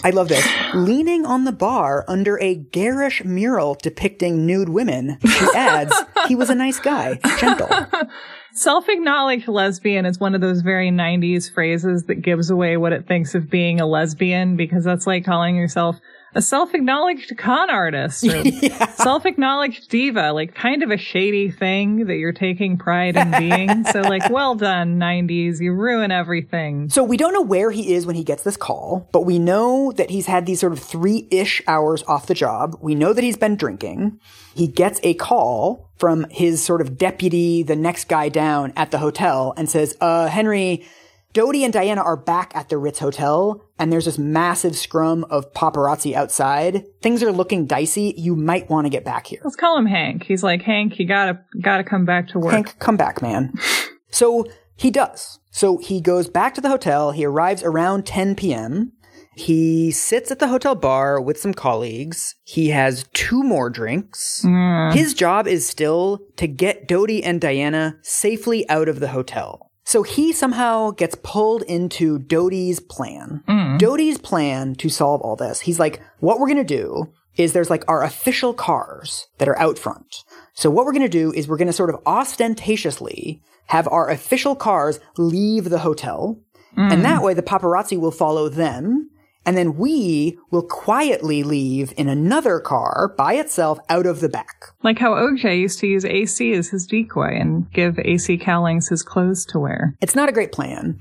I love this. Leaning on the bar under a garish mural depicting nude women, she adds, he was a nice guy, gentle. Self-acknowledged lesbian is one of those very 90s phrases that gives away what it thinks of being a lesbian because that's like calling yourself a self-acknowledged con artist or self-acknowledged diva, like kind of a shady thing that you're taking pride in being. so like, well done, 90s. You ruin everything. So we don't know where he is when he gets this call, but we know that he's had these sort of three-ish hours off the job. We know that he's been drinking. He gets a call from his sort of deputy, the next guy down at the hotel and says, uh, Henry, Dodi and Diana are back at the Ritz Hotel, and there's this massive scrum of paparazzi outside. Things are looking dicey. You might want to get back here. Let's call him Hank. He's like, Hank, you gotta, gotta come back to work. Hank, come back, man. so he does. So he goes back to the hotel. He arrives around 10 p.m. He sits at the hotel bar with some colleagues. He has two more drinks. Mm. His job is still to get Dodi and Diana safely out of the hotel. So he somehow gets pulled into Dodi's plan. Mm-hmm. Dodi's plan to solve all this. He's like, what we're going to do is there's like our official cars that are out front. So what we're going to do is we're going to sort of ostentatiously have our official cars leave the hotel. And mm. that way the paparazzi will follow them. And then we will quietly leave in another car by itself out of the back. Like how OJ used to use AC as his decoy and give AC Cowlings his clothes to wear. It's not a great plan,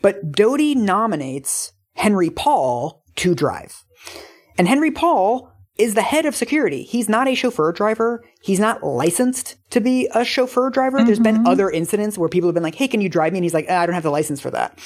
but Dodi nominates Henry Paul to drive. And Henry Paul is the head of security. He's not a chauffeur driver. He's not licensed to be a chauffeur driver. There's been other incidents where people have been like, hey, can you drive me? And he's like, "Ah, I don't have the license for that.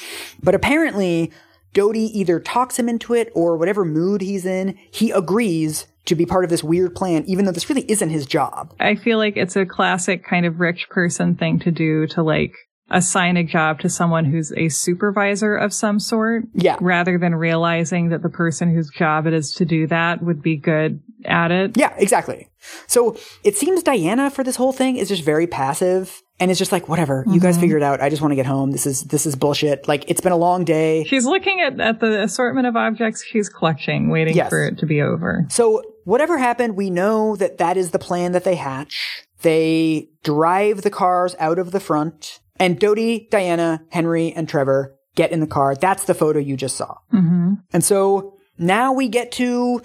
But apparently, Dodi either talks him into it or whatever mood he's in, he agrees to be part of this weird plan, even though this really isn't his job. I feel like it's a classic kind of rich person thing to do to like assign a job to someone who's a supervisor of some sort. Yeah. Rather than realizing that the person whose job it is to do that would be good at it. Yeah, exactly. So it seems Diana for this whole thing is just very passive. And it's just like, whatever, you guys figure it out. I just want to get home. This is, this is bullshit. Like, it's been a long day. She's looking at, at the assortment of objects she's clutching, waiting Yes. for it to be over. So whatever happened, we know that that is the plan that they hatch. They drive the cars out of the front and Dodi, Diana, Henry, and Trevor get in the car. That's the photo you just saw. hmm And so now we get to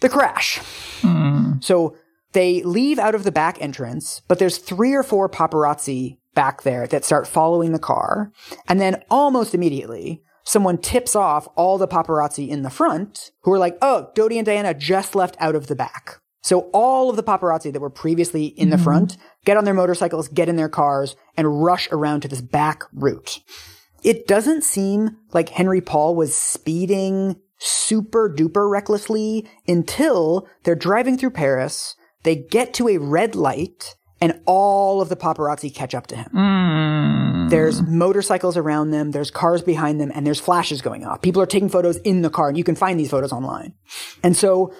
the crash. So they leave out of the back entrance, but there's three or four paparazzi back there that start following the car. And then almost immediately, someone tips off all the paparazzi in the front who are like, oh, Dodi and Diana just left out of the back. So all of the paparazzi that were previously in the mm-hmm. front get on their motorcycles, get in their cars, and rush around to this back route. It doesn't seem like Henry Paul was speeding super duper recklessly until they're driving through Paris. They get to a red light and all of the paparazzi catch up to him. Mm. There's motorcycles around them, there's cars behind them, and there's flashes going off. People are taking photos in the car, and you can find these photos online. And so,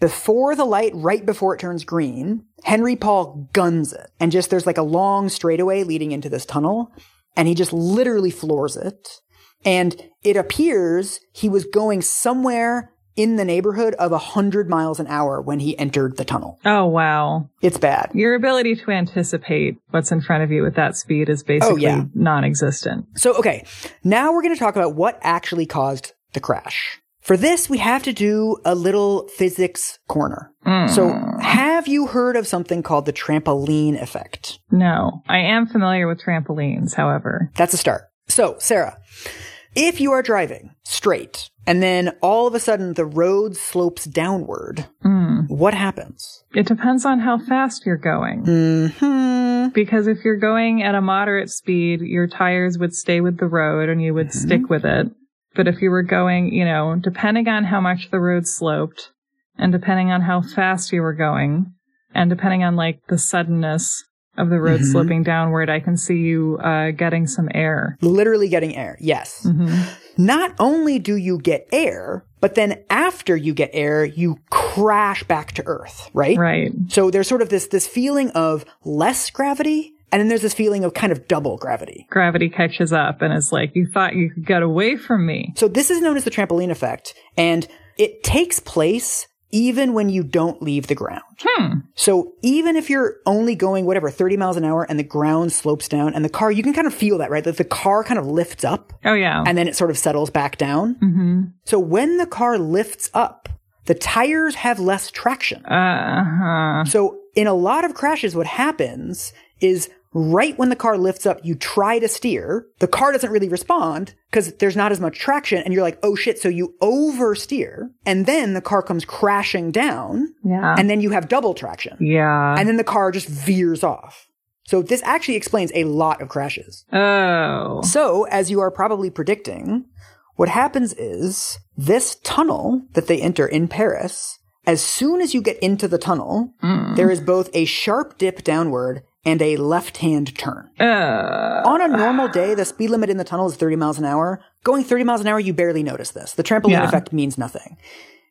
before the light, right before it turns green, Henry Paul guns it. And just there's like a long straightaway leading into this tunnel, and he just literally floors it. And it appears he was going somewhere in the neighborhood of 100 miles an hour when he entered the tunnel. Oh, wow. It's bad. Your ability to anticipate what's in front of you at that speed is basically oh, yeah. non existent. So, okay, now we're going to talk about what actually caused the crash. For this, we have to do a little physics corner. So, hmm. have you heard of something called the trampoline effect? No. I am familiar with trampolines, however. That's a start. So, Sarah, if you are driving straight and then all of a sudden the road slopes downward, Mm. what happens? It depends on how fast you're going. Hmm. Because if you're going at a moderate speed, your tires would stay with the road and you would Mm-hmm. stick with it. But if you were going, you know, depending on how much the road sloped and depending on how fast you were going and depending on like the suddenness of the road Mhm. sloping downward, I can see you uh, getting some air. Literally getting air. Yes. hmm Not only do you get air, but then after you get air, you crash back to earth, right? Right. So there's sort of this this feeling of less gravity, and then there's this feeling of kind of double gravity. Gravity catches up and it's like, you thought you could get away from me. So this is known as the trampoline effect, and it takes place even when you don't leave the ground. Hmm. So even if you're only going whatever 30 miles an hour and the ground slopes down and the car, you can kind of feel that, right? That the car kind of lifts up Oh, yeah. and then it sort of settles back down. hmm So when the car lifts up, the tires have less traction. Uh huh. So in a lot of crashes, what happens is right when the car lifts up, you try to steer. The car doesn't really respond because there's not as much traction. And you're like, oh shit. So you oversteer and then the car comes crashing down Yeah. and then you have double traction yeah. and then the car just veers off. So this actually explains a lot of crashes. oh. So, as you are probably predicting, what happens is this tunnel that they enter in Paris, as soon as you get into the tunnel, Mm. there is both a sharp dip downward and a left hand turn. Uh, On a normal day, the speed limit in the tunnel is 30 miles an hour. Going 30 miles an hour, you barely notice this. The trampoline Yeah. effect means nothing.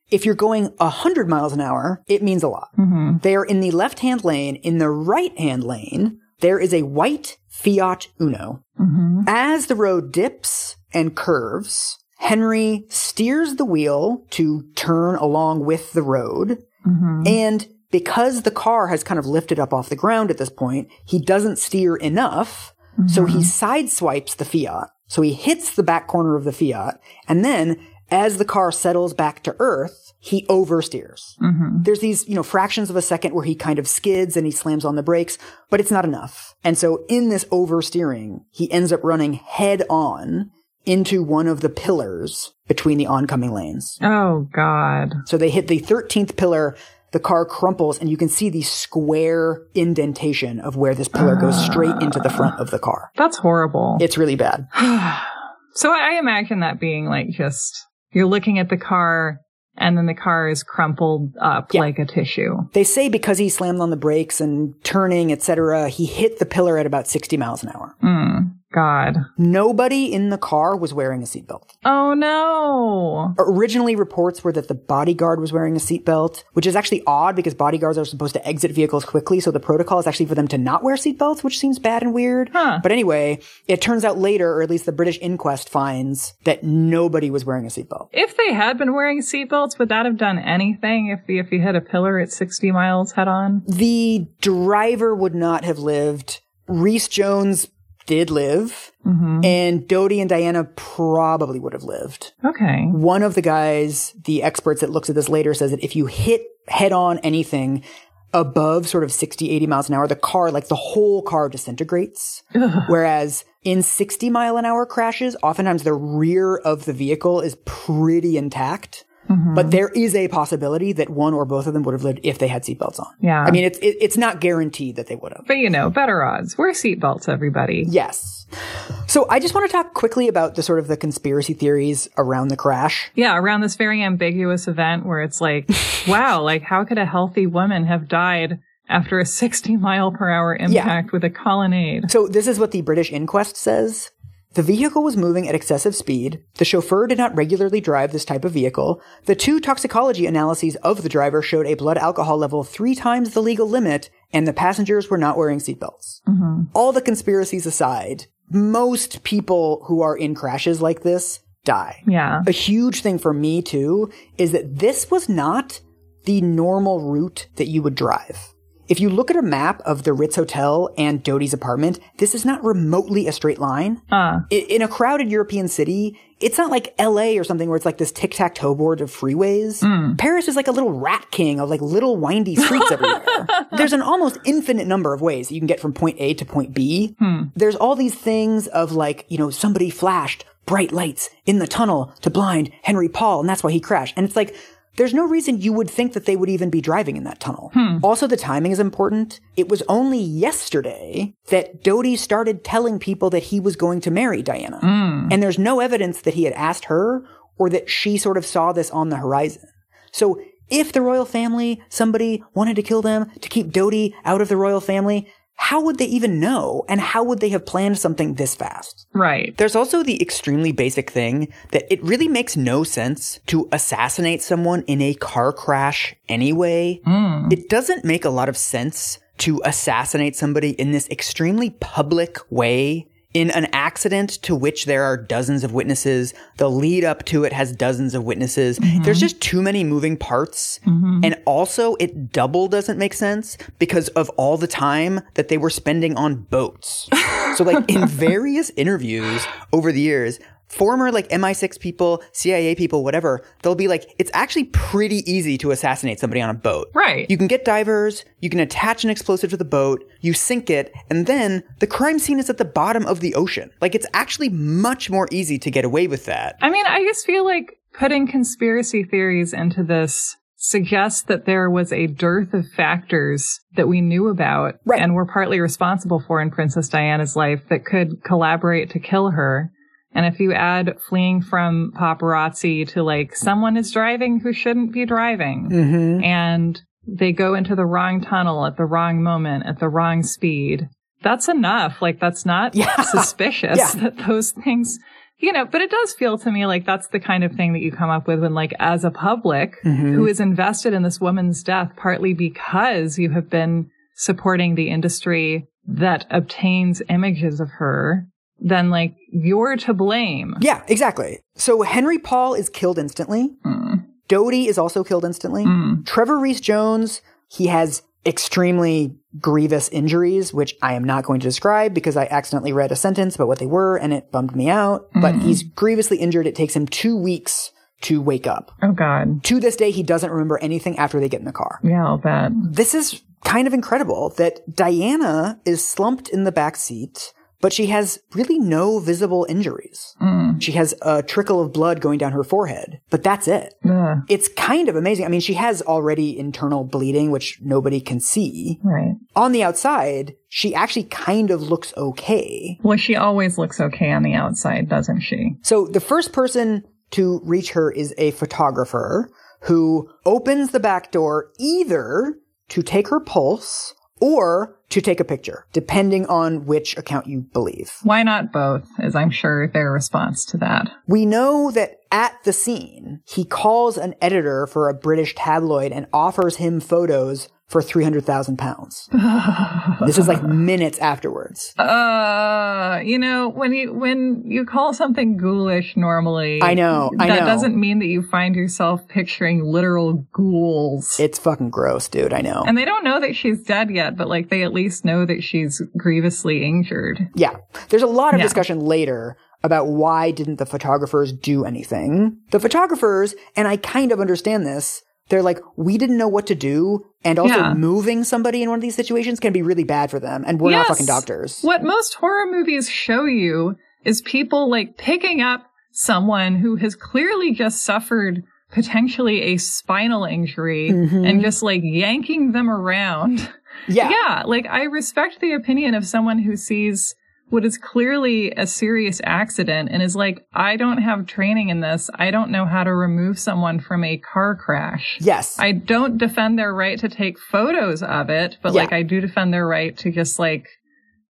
If you're going 100 miles an hour, it means a lot. mhm. They are in the left hand lane. In the right hand lane, there is a white Fiat Uno. Mhm. As the road dips and curves, Henry steers the wheel to turn along with the road. Mhm. And because the car has kind of lifted up off the ground at this point, he doesn't steer enough. So he sideswipes the Fiat. So he hits the back corner of the Fiat. And then as the car settles back to earth, he oversteers. Mhm. There's these, you know, fractions of a second where he kind of skids and he slams on the brakes, but it's not enough. And so in this oversteering, he ends up running head on into one of the pillars between the oncoming lanes. Oh God. So they hit the 13th pillar, the car crumples, and you can see the square indentation of where this pillar goes straight into the front of the car. That's horrible. It's really bad. so I imagine that being like just you're looking at the car and then the car is crumpled up Yeah. like a tissue. They say because he slammed on the brakes and turning, etc., he hit the pillar at about 60 miles an hour. Mm. God. Nobody in the car was wearing a seatbelt. Oh no. Originally, reports were that the bodyguard was wearing a seatbelt, which is actually odd because bodyguards are supposed to exit vehicles quickly. So the protocol is actually for them to not wear seatbelts, which seems bad and weird. Huh. But anyway, it turns out later, or at least the British inquest finds that nobody was wearing a seatbelt. If they had been wearing seatbelts, would that have done anything if you, if you hit a pillar at 60 miles head on? The driver would not have lived. Rees-Jones did live, mm-hmm. and Dodi and Diana probably would have lived. Okay. One of the guys, the experts that looks at this later, says that if you hit head on anything above sort of 60, 80 miles an hour, the car, like the whole car disintegrates. Whereas in 60 mile an hour crashes, oftentimes the rear of the vehicle is pretty intact. Mm-hmm. But there is a possibility that one or both of them would have lived if they had seatbelts on. Yeah. I mean, it's it, it's not guaranteed that they would have. But you know, better odds. Wear seatbelts, everybody. Yes. So I just want to talk quickly about the sort of the conspiracy theories around the crash. Yeah, around this very ambiguous event where it's like, wow, like how could a healthy woman have died after a 60 mile per hour impact with a colonnade? So this is what the British inquest says. The vehicle was moving at excessive speed. The chauffeur did not regularly drive this type of vehicle. The two toxicology analyses of the driver showed a blood alcohol level three times the legal limit, and the passengers were not wearing seatbelts. Mm-hmm. All the conspiracies aside, most people who are in crashes like this die. Yeah. A huge thing for me too is that this was not the normal route that you would drive. If you look at a map of the Ritz Hotel and Dodi's apartment, this is not remotely a straight line. Uh, In a crowded European city, it's not like LA or something where it's like this tic-tac-toe board of freeways. Paris is like a little rat king of like little windy streets everywhere. There's an almost infinite number of ways that you can get from point A to point B. There's all these things of like, you know, somebody flashed bright lights in the tunnel to blind Henry Paul and that's why he crashed. And it's like, there's no reason you would think that they would even be driving in that tunnel. Hmm. Also, the timing is important. It was only yesterday that Dodi started telling people that he was going to marry Diana. Hmm. And there's no evidence that he had asked her or that she sort of saw this on the horizon. So if the royal family, somebody wanted to kill them to keep Dodi out of the royal family, how would they even know? And how would they have planned something this fast? right. There's also the extremely basic thing that it really makes no sense to assassinate someone in a car crash anyway. Mm. It doesn't make a lot of sense to assassinate somebody in this extremely public way. In an accident to which there are dozens of witnesses, the lead up to it has dozens of witnesses. Mm-hmm. There's just too many moving parts. Mm-hmm. And also, it double doesn't make sense because of all the time that they were spending on boats. So, like, in various interviews over the years, former like MI6 people, CIA people, whatever, they'll be like, it's actually pretty easy to assassinate somebody on a boat. Right. You can get divers, you can attach an explosive to the boat, you sink it, and then the crime scene is at the bottom of the ocean. Like, it's actually much more easy to get away with that. I mean, I just feel like putting conspiracy theories into this suggests that there was a dearth of factors that we knew about Right. and were partly responsible for in Princess Diana's life that could collaborate to kill her. And if you add fleeing from paparazzi to like someone is driving who shouldn't be driving Mm-hmm. and they go into the wrong tunnel at the wrong moment at the wrong speed, that's enough. Like that's not Yeah. suspicious Yeah. that those things you know, but it does feel to me like that's the kind of thing that you come up with when, like, as a public Mm-hmm. who is invested in this woman's death, partly because you have been supporting the industry that obtains images of her, then, like, you're to blame. Yeah, exactly. So Henry Paul is killed instantly. Hmm. Dodi is also killed instantly. Hmm. Trevor Rees-Jones, he has extremely grievous injuries, which I am not going to describe because I accidentally read a sentence about what they were and it bummed me out. But hmm. he's grievously injured. It takes him two weeks to wake up. Oh, God. To this day, he doesn't remember anything after they get in the car. Yeah, I'll bet. This is kind of incredible that Diana is slumped in the back seat, but she has really no visible injuries. Mm. She has a trickle of blood going down her forehead, but that's it. Ugh, It's kind of amazing. I mean, she has already internal bleeding, which nobody can see. right. On the outside, she actually kind of looks okay. Well, she always looks okay on the outside, doesn't she? So the first person to reach her is a photographer who opens the back door either to take her pulse or to take a picture, depending on which account you believe. Why not both? Is I'm sure their response to that. We know that at the scene, he calls an editor for a British tabloid and offers him photos for 300,000 pounds. this is like minutes afterwards. Uh, you know, when you, when you call something ghoulish normally. I know, I that know. doesn't mean that you find yourself picturing literal ghouls. It's fucking gross, dude. I know. and they don't know that she's dead yet, but like they at least know that she's grievously injured. Yeah. There's a lot of Yeah. discussion later about why didn't the photographers do anything. The photographers, and I kind of understand this, they're like, we didn't know what to do. And also Yeah. moving somebody in one of these situations can be really bad for them. And we're not fucking doctors. What most horror movies show you is people like picking up someone who has clearly just suffered potentially a spinal injury Mhm. and just like yanking them around. Yeah. Yeah, like I respect the opinion of someone who sees what is clearly a serious accident and is like, I don't have training in this. I don't know how to remove someone from a car crash. Yes. I don't defend their right to take photos of it, but Yeah. like I do defend their right to just like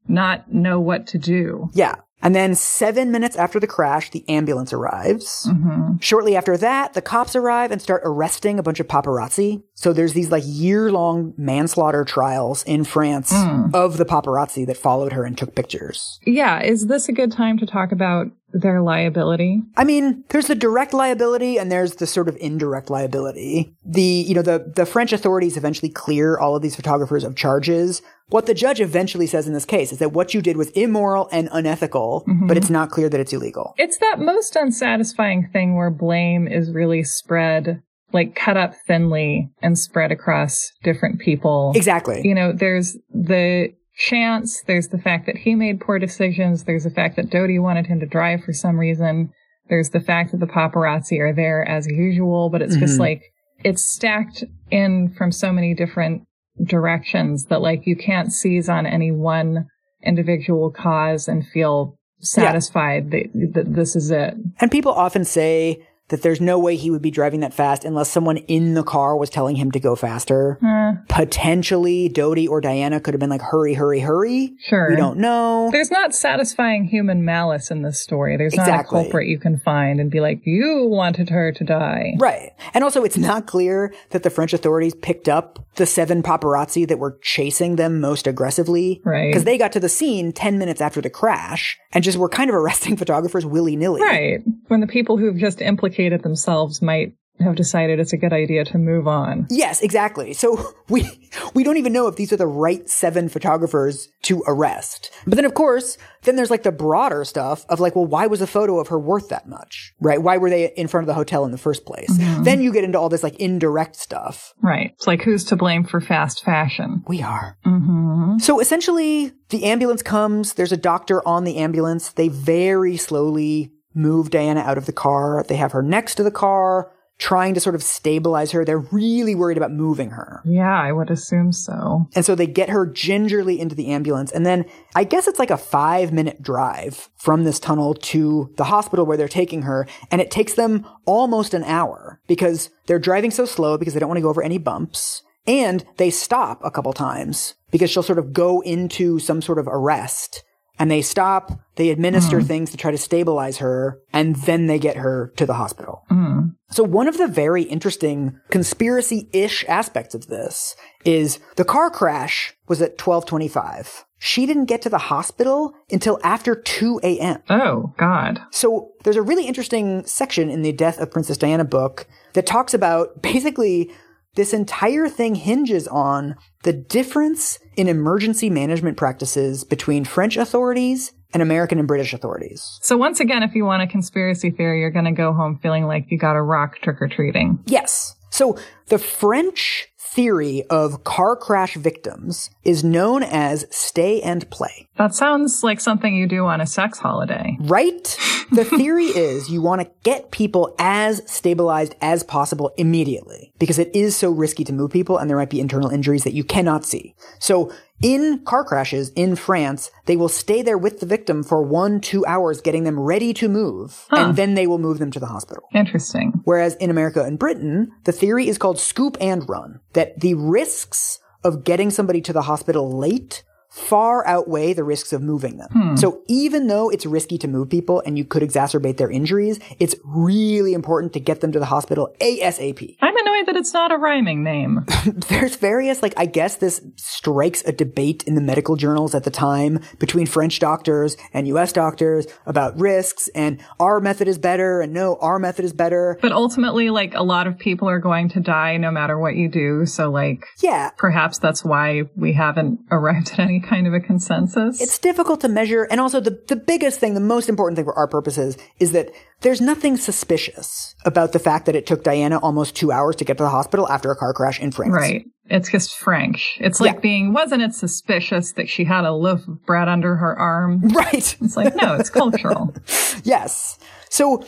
not know what to do. yeah. And then seven minutes after the crash, the ambulance arrives. hmm Shortly after that, the cops arrive and start arresting a bunch of paparazzi. So there's these like year long manslaughter trials in France Mm. of the paparazzi that followed her and took pictures. Yeah, is this a good time to talk about their liability? I mean, there's the direct liability and there's the sort of indirect liability. The, you know, the, the French authorities eventually clear all of these photographers of charges. What the judge eventually says in this case is that what you did was immoral and unethical, but it's not clear that it's illegal. It's that most unsatisfying thing where blame is really spread, like cut up thinly and spread across different people. Exactly. You know, there's the chance, there's the fact that he made poor decisions, there's the fact that Dodi wanted him to drive for some reason, there's the fact that the paparazzi are there as usual, but it's just Mhm. like, it's stacked in from so many different directions that like you can't seize on any one individual cause and feel satisfied that, that this is it. And people often say that there's no way he would be driving that fast unless someone in the car was telling him to go faster. Uh, Potentially, Dodi or Diana could have been like, hurry, hurry, hurry. sure. We don't know. There's not satisfying human malice in this story. There's not a culprit you can find and be like, you wanted her to die. Right. And also, it's not clear that the French authorities picked up the seven paparazzi that were chasing them most aggressively. Right. Because they got to the scene 10 minutes after the crash and just were kind of arresting photographers willy nilly. Right. When the people who've just implicated themselves might have decided it's a good idea to move on. Yes, exactly. So we we don't even know if these are the right seven photographers to arrest. But then of course, then there's like the broader stuff of like, well, why was a photo of her worth that much? Right? Why were they in front of the hotel in the first place? Then you get into all this like indirect stuff. Right. It's like who's to blame for fast fashion? We are. Mm-hmm. So essentially, the ambulance comes, there's a doctor on the ambulance. They very slowly move Diana out of the car. They have her next to the car, trying to sort of stabilize her. They're really worried about moving her. Yeah, I would assume so. And so they get her gingerly into the ambulance. And then I guess it's like a five minute drive from this tunnel to the hospital where they're taking her. And it takes them almost an hour because they're driving so slow because they don't want to go over any bumps. And they stop a couple times because she'll sort of go into some sort of arrest. And they stop, they administer things to try to stabilize her, and then they get her to the hospital. Mm. So one of the very interesting conspiracy-ish aspects of this is the car crash was at 1225. She didn't get to the hospital until after 2 a.m. Oh, God. So there's a really interesting section in the Death of Princess Diana book that talks about basically this entire thing hinges on the difference in emergency management practices between French authorities and American and British authorities. So once again, if you want a conspiracy theory, you're going to go home feeling like you got a rock trick or treating. Yes. So the French theory of car crash victims is known as stay and play. That sounds like something you do on a sex holiday. Right? The theory is you want to get people as stabilized as possible immediately because it is so risky to move people and there might be internal injuries that you cannot see. So in car crashes in France, they will stay there with the victim for one, two hours, getting them ready to move, and then they will move them to the hospital. Interesting. Whereas in America and Britain, the theory is called scoop and run, that the risks of getting somebody to the hospital late far outweigh the risks of moving them. Hmm. So even though it's risky to move people and you could exacerbate their injuries, it's really important to get them to the hospital ASAP. I'm that it's not a rhyming name. There's various, like, I guess this strikes a debate in the medical journals at the time between French doctors and US doctors about risks and our method is better and no, our method is better. But ultimately, like, a lot of people are going to die no matter what you do. So, like, Yeah. perhaps that's why we haven't arrived at any kind of a consensus. It's difficult to measure. And also the, the biggest thing, the most important thing for our purposes is that there's nothing suspicious about the fact that it took Diana almost two hours to get to the hospital after a car crash in France. Right. It's just French. It's like Yeah. being, wasn't it suspicious that she had a loaf of bread under her arm? Right. It's like, no, it's cultural. Yes. So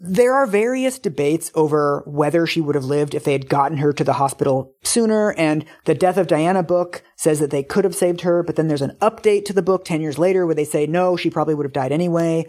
there are various debates over whether she would have lived if they had gotten her to the hospital sooner. And the Death of Diana book says that they could have saved her. But then there's an update to the book 10 years later where they say, no, she probably would have died anyway.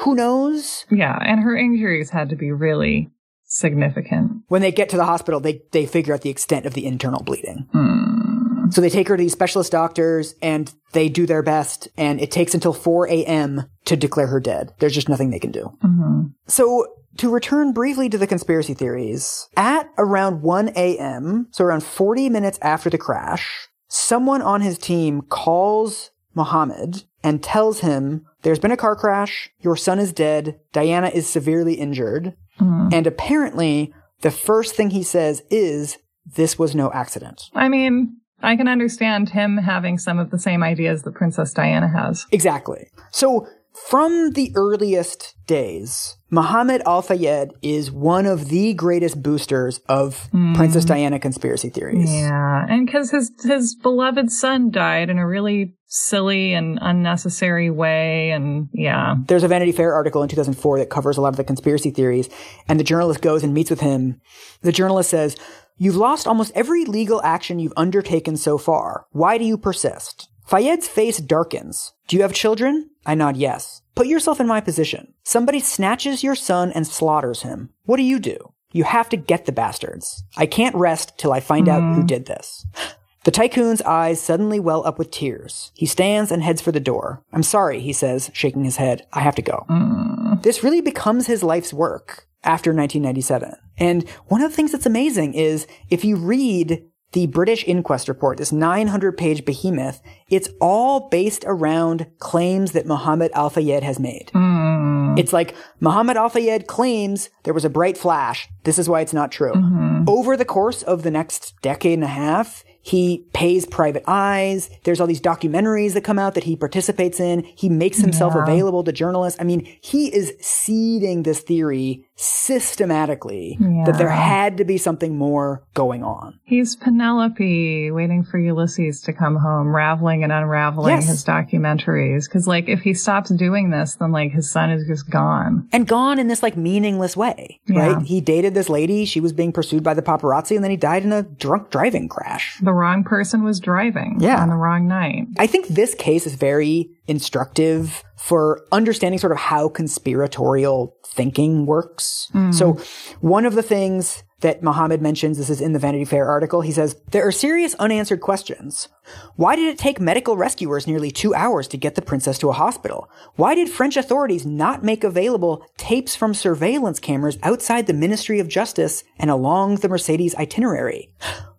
Who knows? Yeah. And her injuries had to be really significant. When they get to the hospital, they, they figure out the extent of the internal bleeding. Hmm. So they take her to these specialist doctors and they do their best. And it takes until 4 a.m. to declare her dead. There's just nothing they can do. hmm So to return briefly to the conspiracy theories, at around 1 a.m., so around 40 minutes after the crash, someone on his team calls Mohammed and tells him, there's been a car crash, your son is dead, Diana is severely injured, Hmm. and apparently the first thing he says is, this was no accident. I mean, I can understand him having some of the same ideas that Princess Diana has. Exactly. So from the earliest days, Muhammad Al Fayed is one of the greatest boosters of Princess Diana conspiracy theories. Yeah, and because his his beloved son died in a really silly and unnecessary way, and yeah, There's a Vanity Fair article in 2004 that covers a lot of the conspiracy theories, and the journalist goes and meets with him. The journalist says, You've lost almost every legal action you've undertaken so far. Why do you persist? Fayed's face darkens. Do you have children? I nod yes. Put yourself in my position. Somebody snatches your son and slaughters him. What do you do? You have to get the bastards. I can't rest till I find out who mm-hmm. did this. The tycoon's eyes suddenly well up with tears. He stands and heads for the door. I'm sorry, he says, shaking his head. I have to go. Mm. This really becomes his life's work after 1997. And one of the things that's amazing is if you read the British Inquest report, this 900 page behemoth, it's all based around claims that Muhammad Al Fayed has made. Mm. It's like Muhammad Al Fayed claims there was a bright flash. This is why it's not true. Mm-hmm. Over the course of the next decade and a half, he pays private eyes. There's all these documentaries that come out that he participates in. He makes himself Yeah. available to journalists. I mean, he is seeding this theory systematically that there had to be something more going on. he's Penelope waiting for Ulysses to come home, raveling and unraveling Yes. his documentaries. Because like, if he stops doing this, then like his son is just gone. And gone in this like meaningless way, Yeah. right? He dated this lady. She was being pursued by the paparazzi and then he died in a drunk driving crash. The wrong person was driving Yeah. on the wrong night. I think this case is very instructive for understanding sort of how conspiratorial thinking works. So mm. one of the things that Mohammed mentions, this is in the Vanity Fair article, he says, there are serious unanswered questions. Why did it take medical rescuers nearly two hours to get the princess to a hospital? Why did French authorities not make available tapes from surveillance cameras outside the Ministry of Justice and along the Mercedes itinerary?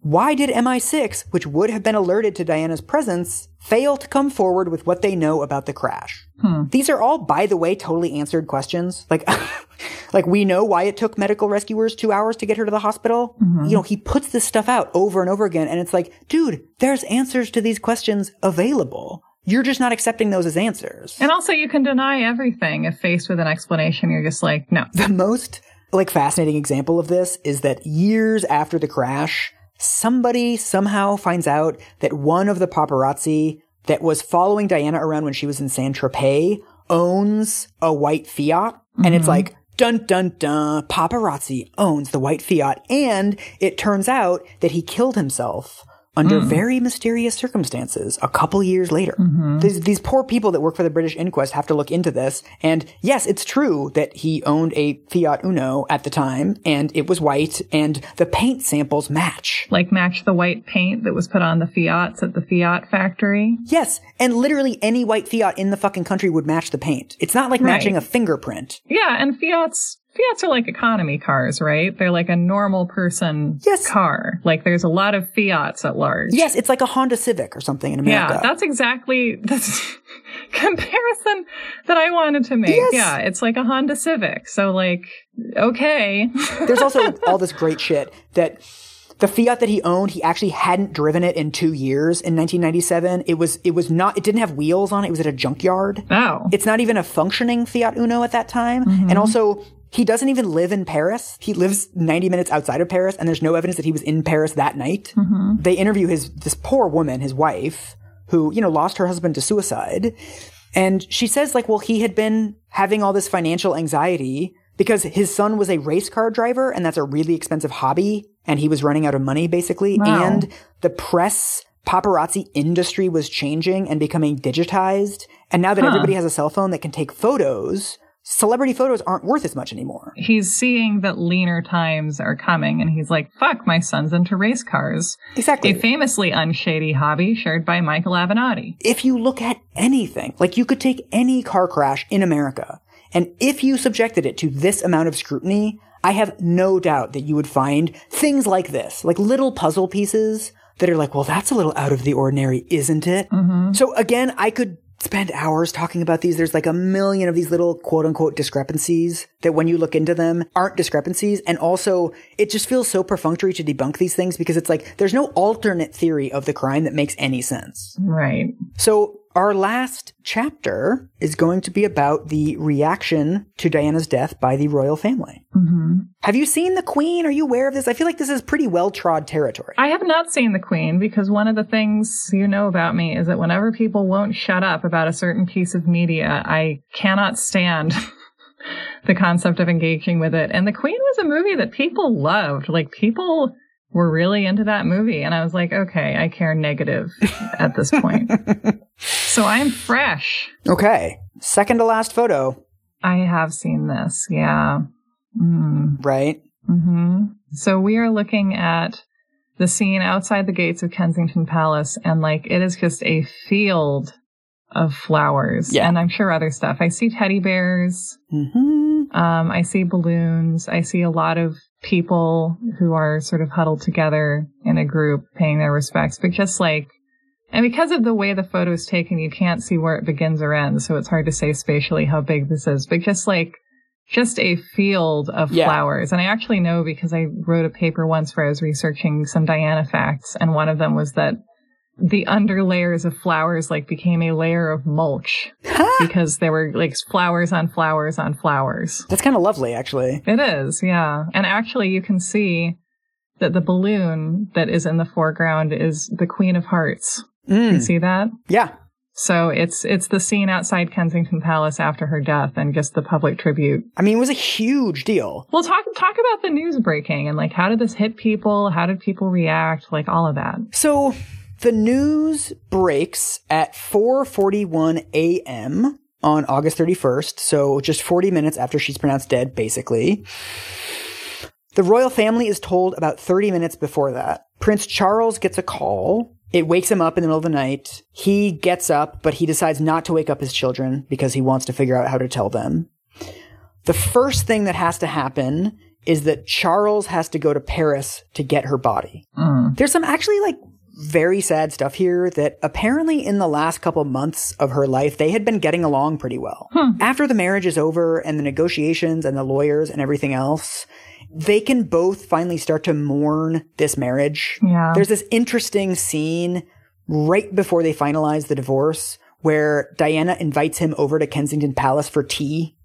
Why did MI6, which would have been alerted to Diana's presence, fail to come forward with what they know about the crash? Hmm. These are all, by the way, totally answered questions. Like, like we know why it took medical rescuers two hours to get her to the hospital. Mm-hmm. You know, he puts this stuff out over and over again, and it's like, dude, there's answers to these questions available. You're just not accepting those as answers. And also, you can deny everything if faced with an explanation. You're just like, no. The most like fascinating example of this is that years after the crash, somebody somehow finds out that one of the paparazzi that was following Diana around when she was in San Tropez owns a white Fiat. And it's mm-hmm. like, dun dun dun, paparazzi owns the white Fiat. And it turns out that he killed himself under mm. very mysterious circumstances a couple years later. Mm-hmm. These, these poor people that work for the British inquest have to look into this. And yes, it's true that he owned a Fiat Uno at the time and it was white and the paint samples match. Like match the white paint that was put on the Fiats at the Fiat factory. Yes. And literally any white Fiat in the fucking country would match the paint. It's not like Right. matching a fingerprint. Yeah, and Fiats Fiats are like economy cars, right? They're like a normal person Yes. car. Like there's a lot of Fiats at large. Yes, it's like a Honda Civic or something in America. Yeah, that's exactly the comparison that I wanted to make. Yes. Yeah, it's like a Honda Civic. So like, okay. There's also all this great shit that the Fiat that he owned, he actually hadn't driven it in two years in 1997. It was, it was not, it didn't have wheels on it. It was at a junkyard. oh. It's not even a functioning Fiat Uno at that time. Mm-hmm. And also, he doesn't even live in Paris. He lives 90 minutes outside of Paris, and there's no evidence that he was in Paris that night. Mm-hmm. They interview his, this poor woman, his wife, who, you know, lost her husband to suicide. And she says, like, well, he had been having all this financial anxiety because his son was a race car driver, and that's a really expensive hobby, and he was running out of money, basically. Wow. And the press paparazzi industry was changing and becoming digitized. And now that everybody has a cell phone that can take photos, celebrity photos aren't worth as much anymore. He's seeing that leaner times are coming and he's like, fuck, my son's into race cars. Exactly. A famously unshady hobby shared by Michael Avenatti. if you look at anything, like you could take any car crash in America, and if you subjected it to this amount of scrutiny, I have no doubt that you would find things like this, like little puzzle pieces that are like, well, that's a little out of the ordinary, isn't it? Mm-hmm. So again, I could spend hours talking about these. There's like a million of these little quote unquote discrepancies that when you look into them aren't discrepancies. And also it just feels so perfunctory to debunk these things because it's like there's no alternate theory of the crime that makes any sense. Right. So our last chapter is going to be about the reaction to Diana's death by the royal family. hmm Have you seen the Queen? Are you aware of this? I feel like this is pretty well trod territory. I have not seen The Queen because one of the things you know about me is that whenever people won't shut up about a certain piece of media, I cannot stand the concept of engaging with it. And The Queen was a movie that people loved. Like people were really into that movie. And I was like, okay, I care negative at this point. so I'm fresh. Okay. Second to last photo, I have seen this. Yeah. Mm. right? hmm So we are looking at the scene outside the gates of Kensington Palace, and like it is just a field of flowers, Yeah. and I'm sure other stuff. I see teddy bears, hmm um, I see balloons, I see a lot of people who are sort of huddled together in a group, paying their respects, but just like. And because of the way the photo is taken, you can't see where it begins or ends, so it's hard to say spatially how big this is. But just like just a field of Yeah. flowers. And I actually know because I wrote a paper once where I was researching some Diana facts, and one of them was that the under layers of flowers like became a layer of mulch because there were like flowers on flowers on flowers. That's kind of lovely, actually. It is, yeah. And actually you can see that the balloon that is in the foreground is the Queen of Hearts. You Mm. see that? Yeah. So it's it's the scene outside Kensington Palace after her death and just the public tribute I mean, it was a huge deal. Well, talk talk about the news breaking and like how did this hit people? How did people react? Like all of that. So the news breaks at 4:41 a.m. on August 31st, so just 40 minutes after she's pronounced dead basically. The royal family is told about 30 minutes before that. Prince Charles gets a call. It wakes him up in the middle of the night. He gets up, but he decides not to wake up his children because he wants to figure out how to tell them. The first thing that has to happen is that Charles has to go to Paris to get her body. Mm. There's some actually like very sad stuff here that apparently in the last couple months of her life, they had been getting along pretty well. Hmm. After the marriage is over and the negotiations and the lawyers and everything else, they can both finally start to mourn this marriage. Yeah. There's this interesting scene right before they finalize the divorce where Diana invites him over to Kensington Palace for tea.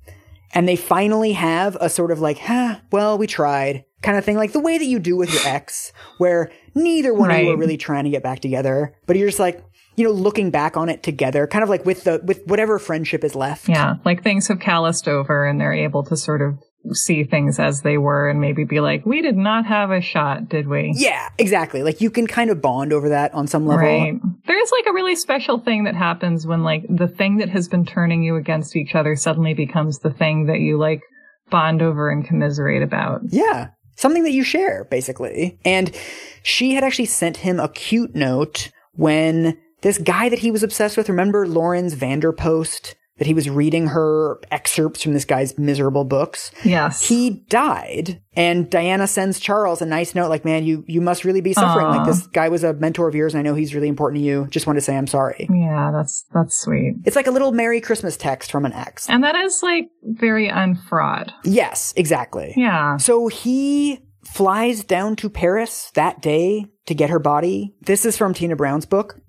And they finally have a sort of like, huh, well, we tried kind of thing, like the way that you do with your ex, where neither one of you Right. are really trying to get back together, but you're just like, you know, looking back on it together, kind of like with the, with whatever friendship is left. Yeah. Like things have calloused over and they're able to sort of see things as they were and maybe be like, we did not have a shot, did we? Yeah, exactly. Like you can kind of bond over that on some level. Right. There's like a really special thing that happens when like the thing that has been turning you against each other suddenly becomes the thing that you like bond over and commiserate about. Yeah. Something that you share, basically. And she had actually sent him a cute note when this guy that he was obsessed with, remember Laurens van der Post? That he was reading her excerpts from this guy's miserable books. Yes. He died. And Diana sends Charles a nice note like, man, you, you must really be suffering. Aw. Like this guy was a mentor of yours and I know he's really important to you. Just want to say I'm sorry. Yeah, that's that's sweet. It's like a little Merry Christmas text from an ex. And that is like very unfraud. Yes, exactly. Yeah. So he flies down to Paris that day to get her body. This is from Tina Brown's book.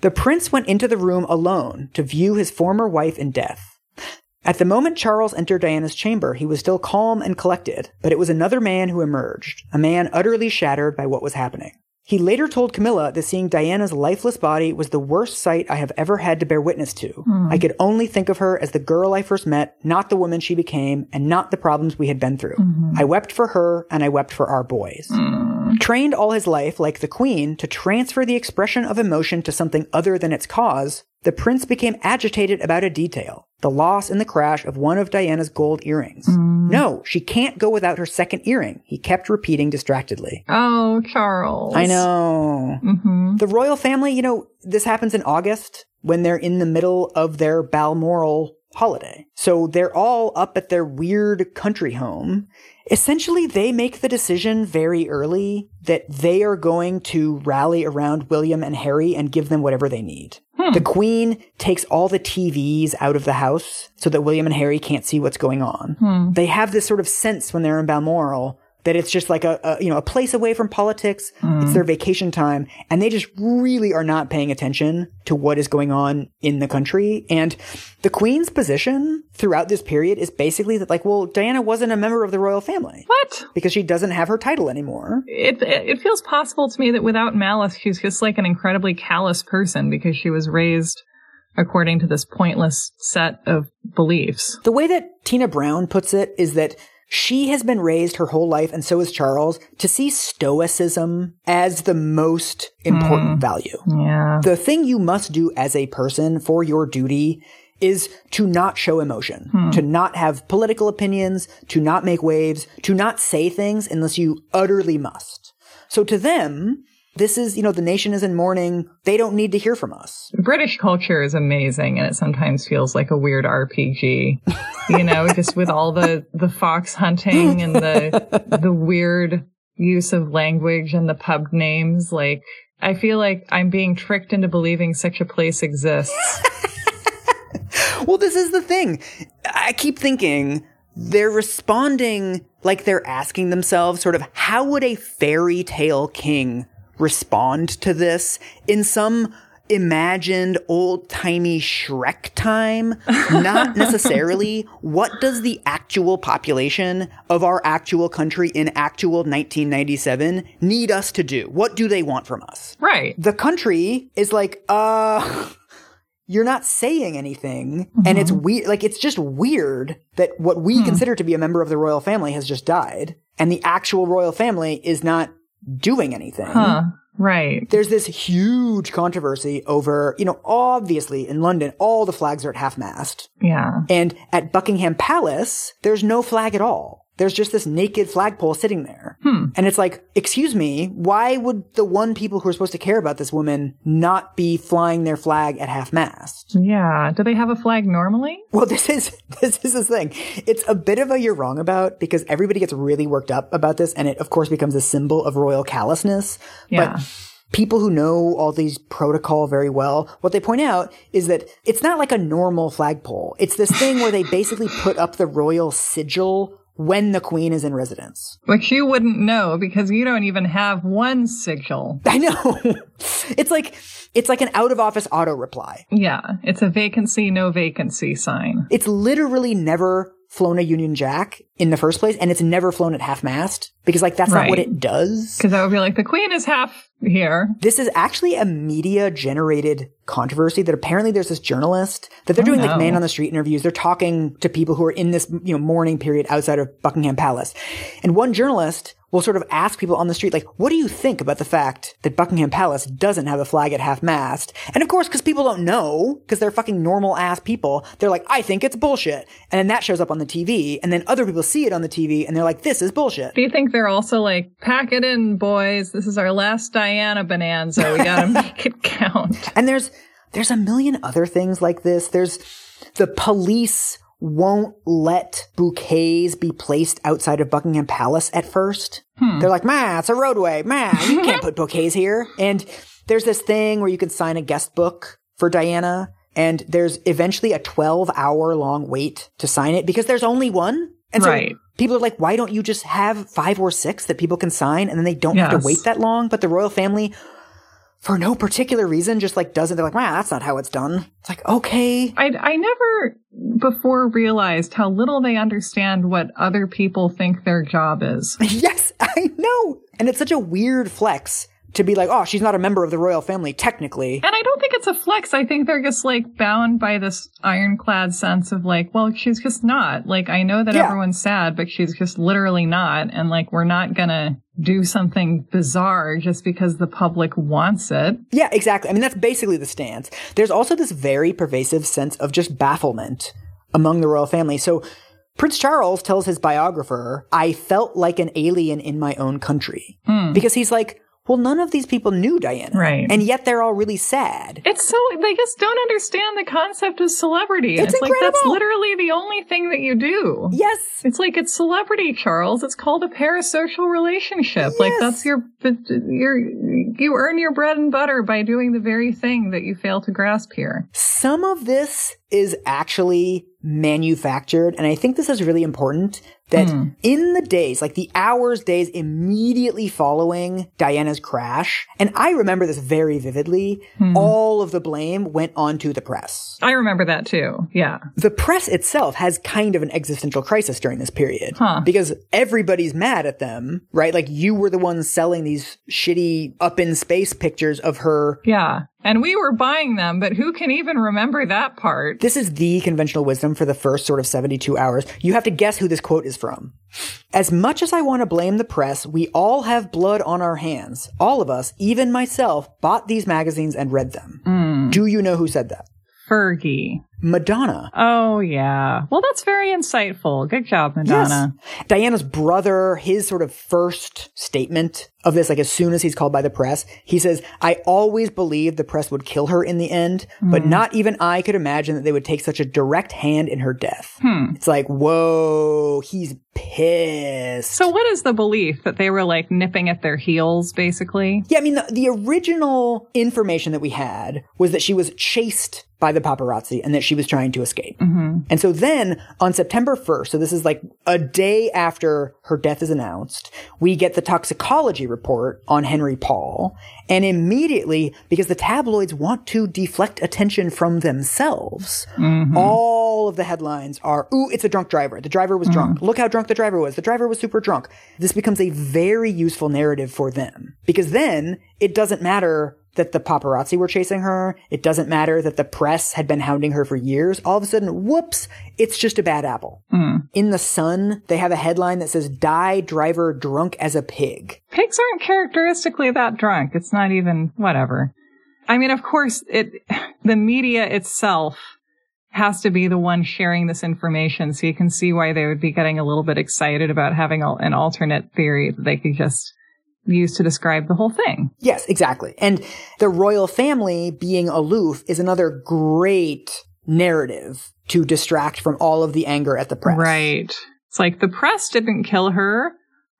The prince went into the room alone to view his former wife in death. At the moment Charles entered Diana's chamber, he was still calm and collected, but it was another man who emerged, a man utterly shattered by what was happening. He later told Camilla that seeing Diana's lifeless body was the worst sight I have ever had to bear witness to. Hmm. I could only think of her as the girl I first met, not the woman she became, and not the problems we had been through. Mm-hmm. I wept for her, and I wept for our boys. Hmm. Trained all his life, like the queen, to transfer the expression of emotion to something other than its cause, the prince became agitated about a detail the loss in the crash of one of Diana's gold earrings. No, she can't go without her second earring, he kept repeating distractedly. Oh, Charles. I know. hmm The royal family, you know, this happens in August when they're in the middle of their Balmoral holiday. So they're all up at their weird country home. Essentially, they make the decision very early that they are going to rally around William and Harry and give them whatever they need. Hmm. The queen takes all the TVs out of the house so that William and Harry can't see what's going on. Hmm. They have this sort of sense when they're in Balmoral that it's just like a, a you know a place away from politics. It's their mm-hmm. vacation time, and they just really are not paying attention to what is going on in the country. And the queen's position throughout this period is basically that like, well, Diana wasn't a member of the royal family What? because she doesn't have her title anymore. It it feels possible to me that without malice, she's just like an incredibly callous person because she was raised according to this pointless set of beliefs. The way that Tina Brown puts it is that she has been raised her whole life, and so is Charles, to see stoicism as the most important hmm. value. Yeah. The thing you must do as a person for your duty is to not show emotion, hmm. to not have political opinions, to not make waves, to not say things unless you utterly must. So to them, this is, you know, the nation is in mourning. They don't need to hear from us. British culture is amazing and it sometimes feels like a weird RPG. You know, just with all the the fox hunting and the the weird use of language and the pub names like I feel like I'm being tricked into believing such a place exists. Well, this is the thing. I keep thinking they're responding like they're asking themselves sort of how would a fairy tale king respond to this in some imagined old timey Shrek time? Not necessarily. What does the actual population of our actual country in actual 1997 need us to do? What do they want from us? Right. the country is like, uh, you're not saying anything. And it's weird. Like, it's just weird that what we consider to be a member of the royal family has just died. And the actual royal family is not doing anything. Huh. Right. There's this huge controversy over, you know, obviously in London, all the flags are at half mast. Yeah. And at Buckingham Palace, there's no flag at all. There's just this naked flagpole sitting there. Hmm. And it's like, excuse me, why would the one people who are supposed to care about this woman not be flying their flag at half mast? Yeah. Do they have a flag normally? Well, this is, this is the thing. It's a bit of a you're wrong about because everybody gets really worked up about this. And it, of course, becomes a symbol of royal callousness. Yeah. But people who know all these protocol very well, what they point out is that it's not like a normal flagpole. It's this thing where they basically put up the royal sigil when the queen is in residence. Which you wouldn't know because you don't even have one sigil. I know. it's like it's like an out of office auto reply. Yeah. It's a vacancy, no vacancy sign. It's literally never flown a Union Jack in the first place, and it's never flown at half mast because, like, that's not what it does. Because that would be like the queen is half here. This is actually a media generated controversy that apparently there's this journalist that they're oh, doing like man on the street interviews. They're talking to people who are in this, you know, mourning period outside of Buckingham Palace. And one journalist will sort of ask people on the street, like, what do you think about the fact that Buckingham Palace doesn't have a flag at half mast? And of course, because people don't know, because they're fucking normal ass people, they're like, I think it's bullshit. And then that shows up on the TV, and then other people see it on the TV, and they're like, this is bullshit. Do you think they're also like, pack it in, boys? This is our last Diana bonanza. We gotta make it count. And there's there's a million other things like this. There's the police won't let bouquets be placed outside of Buckingham Palace at first. Hmm. They're like, "Ma, it's a roadway. Ma, you can't put bouquets here." And there's this thing where you can sign a guest book for Diana, and there's eventually a 12 hour long wait to sign it because there's only one. And so Right. people are like, "Why don't you just have five or six that people can sign, and then they don't have to wait that long?" But the royal family for no particular reason, just like doesn't. They're like, wow, that's not how it's done. It's like, okay. I, I never before realized how little they understand what other people think their job is. yes, I know. And it's such a weird flex to be like, oh, she's not a member of the royal family, technically. And I don't think it's a flex. I think they're just like bound by this ironclad sense of like, well, she's just not. Like, I know that Yeah. everyone's sad, but she's just literally not. And like, we're not gonna do something bizarre just because the public wants it. Yeah, exactly. I mean, that's basically the stance. There's also this very pervasive sense of just bafflement among the royal family. So Prince Charles tells his biographer, I felt like an alien in my own country. Hmm. Because he's like, well, none of these people knew Diana. Right. And yet they're all really sad. It's so they just don't understand the concept of celebrity. It's it's like that's literally the only thing that you do. Yes. It's like it's celebrity, Charles. It's called a parasocial relationship. Like that's your, your, you earn your bread and butter by doing the very thing that you fail to grasp here. Some of this is actually manufactured. And I think this is really important that hmm. in the days, like the hours, days immediately following Diana's crash, and I remember this very vividly, hmm. all of the blame went onto the press. I remember that too. Yeah. The press itself has kind of an existential crisis during this period Huh. because everybody's mad at them, right? Like you were the ones selling these shitty up in space pictures of her Yeah. And we were buying them, but who can even remember that part? This is the conventional wisdom for the first sort of 72 hours. You have to guess who this quote is from. As much as I want to blame the press, we all have blood on our hands. All of us, even myself, bought these magazines and read them. Mm. Do you know who said that? Fergie. Madonna. Oh, yeah. Well, that's very insightful. Good job, Madonna. Yes. Diana's brother, his sort of first statement of this, like as soon as he's called by the press, he says, I always believed the press would kill her in the end, but not even I could imagine that they would take such a direct hand in her death. Hmm. It's like, whoa, he's pissed. So, what is the belief that they were like nipping at their heels, basically? yeah, I mean, the, the original information that we had was that she was chased by the paparazzi and that she was trying to escape. Mm-hmm. And so then on September 1st, so this is like a day after her death is announced, we get the toxicology report on Henri Paul. And immediately, because the tabloids want to deflect attention from themselves, mm-hmm. all of the headlines are, ooh, it's a drunk driver. The driver was drunk. Mm-hmm. Look how drunk the driver was. The driver was super drunk. This becomes a very useful narrative for them because then it doesn't matter that the paparazzi were chasing her. It doesn't matter that the press had been hounding her for years. All of a sudden, whoops, it's just a bad apple. Hmm. In the Sun, they have a headline that says, Di driver drunk as a pig. Pigs aren't characteristically that drunk. It's not even whatever. I mean, of course, it, the media itself has to be the one sharing this information. So you can see why they would be getting a little bit excited about having an alternate theory that they could just use to describe the whole thing. Yes, exactly. And the royal family being aloof is another great narrative to distract from all of the anger at the press. Right. It's like the press didn't kill her.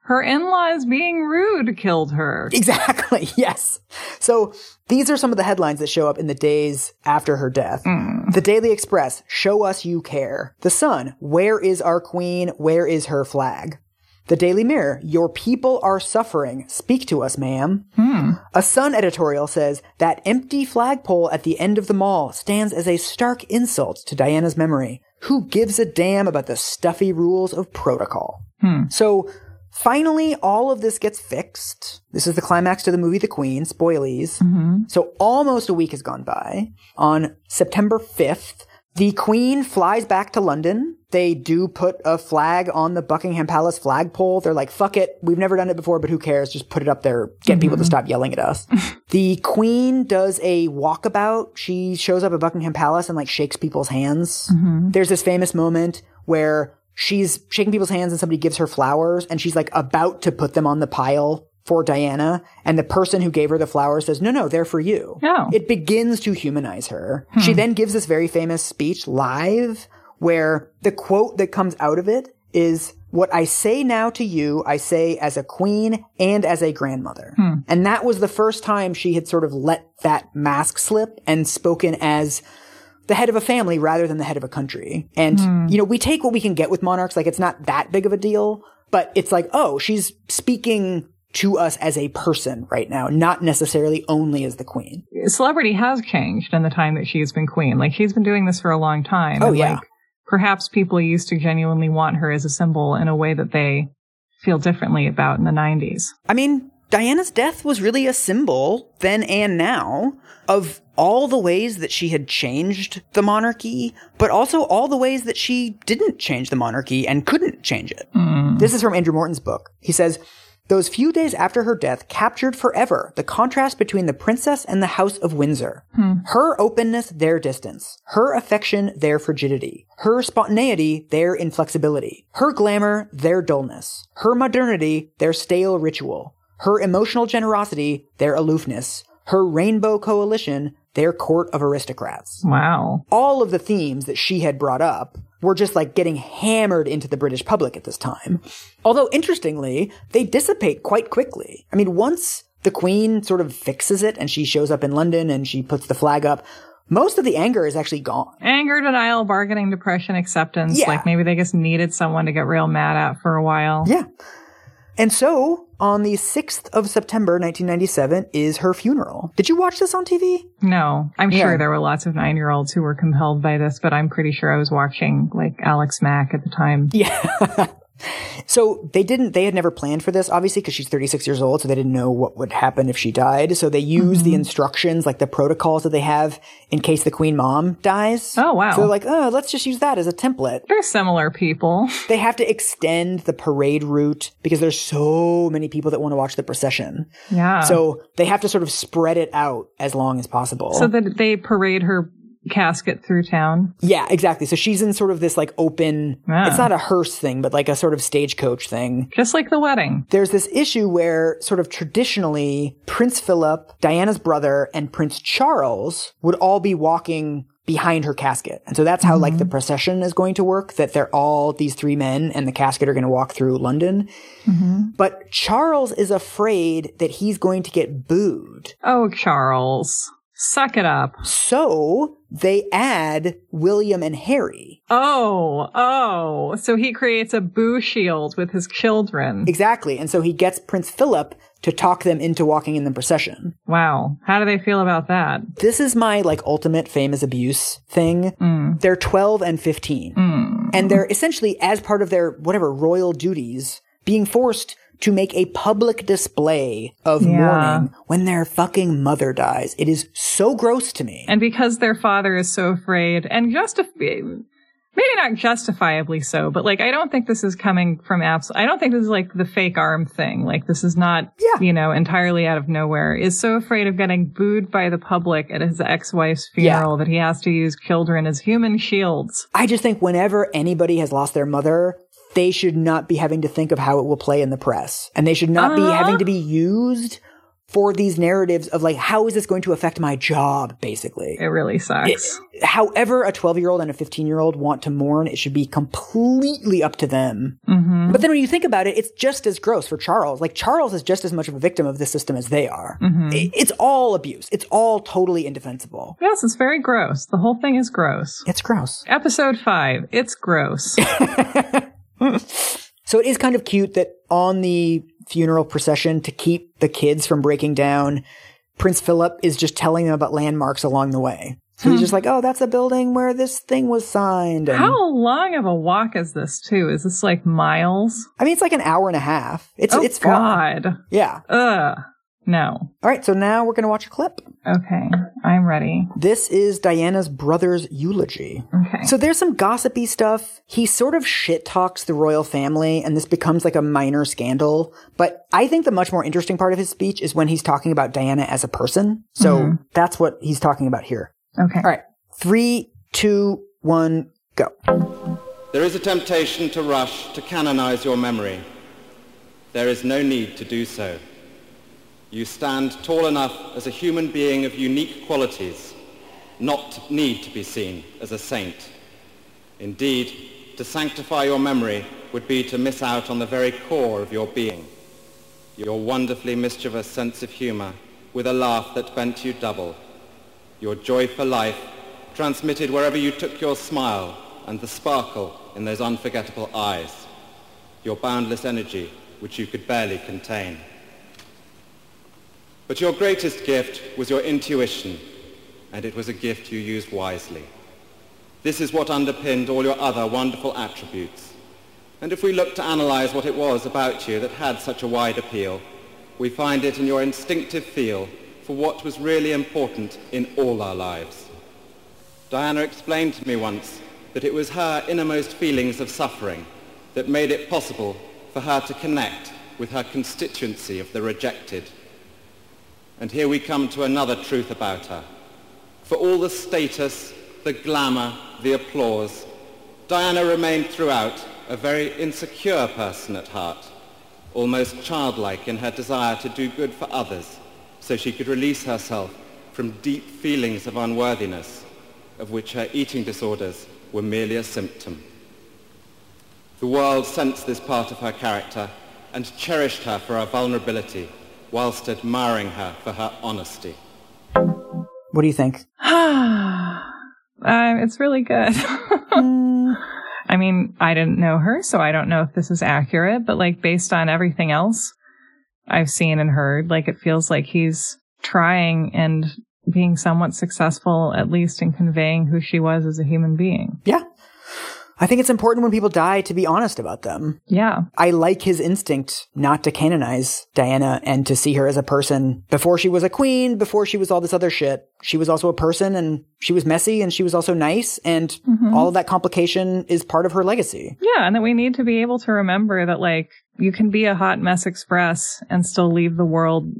Her in-laws being rude killed her. Exactly. Yes. So these are some of the headlines that show up in the days after her death. Mm. The Daily Express, show us you care. The Sun, where is our queen? Where is her flag? The Daily Mirror, your people are suffering. Speak to us, ma'am. Hmm. A Sun editorial says that empty flagpole at the end of the mall stands as a stark insult to Diana's memory. who gives a damn about the stuffy rules of protocol? Hmm. So finally, all of this gets fixed. This is the climax to the movie The Queen, spoilies. Mm-hmm. So almost a week has gone by. On September 5th, the Queen flies back to London. They do put a flag on the Buckingham Palace flagpole. They're like, fuck it. We've never done it before, but who cares? Just put it up there. Get mm-hmm. people to stop yelling at us. the Queen does a walkabout. She shows up at Buckingham Palace and like shakes people's hands. Mm-hmm. There's this famous moment where she's shaking people's hands and somebody gives her flowers and she's like about to put them on the pile for Diana. And the person who gave her the flowers says, no, no, they're for you. Oh. It begins to humanize her. She hmm. then gives this very famous speech live where the quote that comes out of it is, what I say now to you, I say as a queen and as a grandmother. Hmm. And that was the first time she had sort of let that mask slip and spoken as the head of a family rather than the head of a country. And, hmm. you know, we take what we can get with monarchs. Like it's not that big of a deal, but it's like, oh, she's speaking to us as a person right now, not necessarily only as the queen. Celebrity has changed in the time that she's been queen. Like she's been doing this for a long time. Oh, yeah. Like, perhaps people used to genuinely want her as a symbol in a way that they feel differently about in the 90s. I mean, Diana's death was really a symbol then and now of all the ways that she had changed the monarchy, but also all the ways that she didn't change the monarchy and couldn't change it. Mm. This is from Andrew Morton's book. He says, those few days after her death captured forever the contrast between the princess and the House of Windsor. Hmm. Her openness, their distance. Her affection, their frigidity. Her spontaneity, their inflexibility. Her glamour, their dullness. Her modernity, their stale ritual. Her emotional generosity, their aloofness. Her rainbow coalition, their court of aristocrats Wow. all of the themes that she had brought up were just like getting hammered into the British public at this time. Although interestingly, they dissipate quite quickly. I mean, once the Queen sort of fixes it and she shows up in London and she puts the flag up, most of the anger is actually gone. Anger, denial, bargaining, depression, acceptance. Yeah. Like maybe they just needed someone to get real mad at for a while. Yeah. And so, on the 6th of September 1997 is her funeral. Did you watch this on TV? No, I'm Yeah. sure there were lots of nine year olds who were compelled by this, but I'm pretty sure I was watching like Alex Mack at the time. Yeah. so they didn't, they had never planned for this, obviously, because she's 36 years old, so they didn't know what would happen if she died. So they use the mm-hmm. instructions, like the protocols that they have in case the queen mom dies. Oh, wow. So they're like, oh, let's just use that as a template. They're similar people. They have to extend the parade route because there's so many people that want to watch the procession. Yeah. So they have to sort of spread it out as long as possible. so that they parade her casket through town. Yeah, exactly. So she's in sort of this like open, Yeah. it's not a hearse thing, but like a sort of stagecoach thing. Just like the wedding. There's this issue where sort of traditionally Prince Philip, Diana's brother, and Prince Charles would all be walking behind her casket. And so that's how like the mm-hmm. procession is going to work, that they're all these three men and the casket are going to walk through London. Mm-hmm. But Charles is afraid that he's going to get booed. Oh, Charles. Suck it up. So they add William and Harry. Oh, oh. So he creates a boo shield with his children. Exactly. And so he gets Prince Philip to talk them into walking in the procession. Wow. How do they feel about that? This is my like ultimate fame is abuse thing. Mm. They're 12 and 15. Mm. And they're essentially as part of their whatever royal duties being forced to make a public display of Yeah. mourning when their fucking mother dies. It is so gross to me. And because their father is so afraid and justif- maybe not justifiably so, but like, I don't think this is coming from abs. I don't think this is like the fake arm thing. Like, this is not, Yeah. you know, entirely out of nowhere. Is so afraid of getting booed by the public at his ex-wife's Yeah. funeral that he has to use children as human shields. I just think whenever anybody has lost their mother, they should not be having to think of how it will play in the press. And they should not be Uh-huh. having to be used for these narratives of like, how is this going to affect my job, basically? It really sucks. However, a 12 year old and a 15 year old want to mourn, it should be completely up to them. Mm-hmm. But then when you think about it, it's just as gross for Charles. Like, Charles is just as much of a victim of this system as they are. Mm-hmm. I- It's all abuse. It's all totally indefensible. yes, it's very gross. The whole thing is gross. It's gross. Episode five. It's gross. So it is kind of cute that on the funeral procession to keep the kids from breaking down, Prince Philip is just telling them about landmarks along the way. So he's hmm. just like, oh, that's a building where this thing was signed. And, How long of a walk is this too? Is this like miles? I mean, it's like an hour and a half. It's oh it's far. God. Yeah. Ugh. No. All right. So now we're gonna watch a clip. Okay. I'm ready. This is Diana's brother's eulogy. Okay. So there's some gossipy stuff. He sort of shit talks the royal family, and this becomes like a minor scandal. But I think the much more interesting part of his speech is when he's talking about Diana as a person. So mm-hmm. that's what he's talking about here. okay. All right. Three, two, one, go. There is a temptation to rush to canonize your memory. There is no need to do so. You stand tall enough as a human being of unique qualities, not to need to be seen as a saint. Indeed, to sanctify your memory would be to miss out on the very core of your being, your wonderfully mischievous sense of humor with a laugh that bent you double, your joy for life transmitted wherever you took your smile and the sparkle in those unforgettable eyes, your boundless energy which you could barely contain. But your greatest gift was your intuition, and it was a gift you used wisely. This is what underpinned all your other wonderful attributes. And if we look to analyze what it was about you that had such a wide appeal, we find it in your instinctive feel for what was really important in all our lives. Diana explained to me once that it was her innermost feelings of suffering that made it possible for her to connect with her constituency of the rejected. And here we come to another truth about her. For all the status, the glamour, the applause, Diana remained throughout a very insecure person at heart, almost childlike in her desire to do good for others so she could release herself from deep feelings of unworthiness, of which her eating disorders were merely a symptom. The world sensed this part of her character and cherished her for her vulnerability whilst admiring her for her honesty. What do you think? um, it's really good. I mean, I didn't know her, so I don't know if this is accurate, but like based on everything else I've seen and heard, like it feels like he's trying and being somewhat successful, at least in conveying who she was as a human being. Yeah. I think it's important when people die to be honest about them. Yeah. I like his instinct not to canonize Diana and to see her as a person before she was a queen, before she was all this other shit. She was also a person and she was messy and she was also nice and Mm-hmm. all of that complication is part of her legacy. Yeah. And that we need to be able to remember that like you can be a hot mess express and still leave the world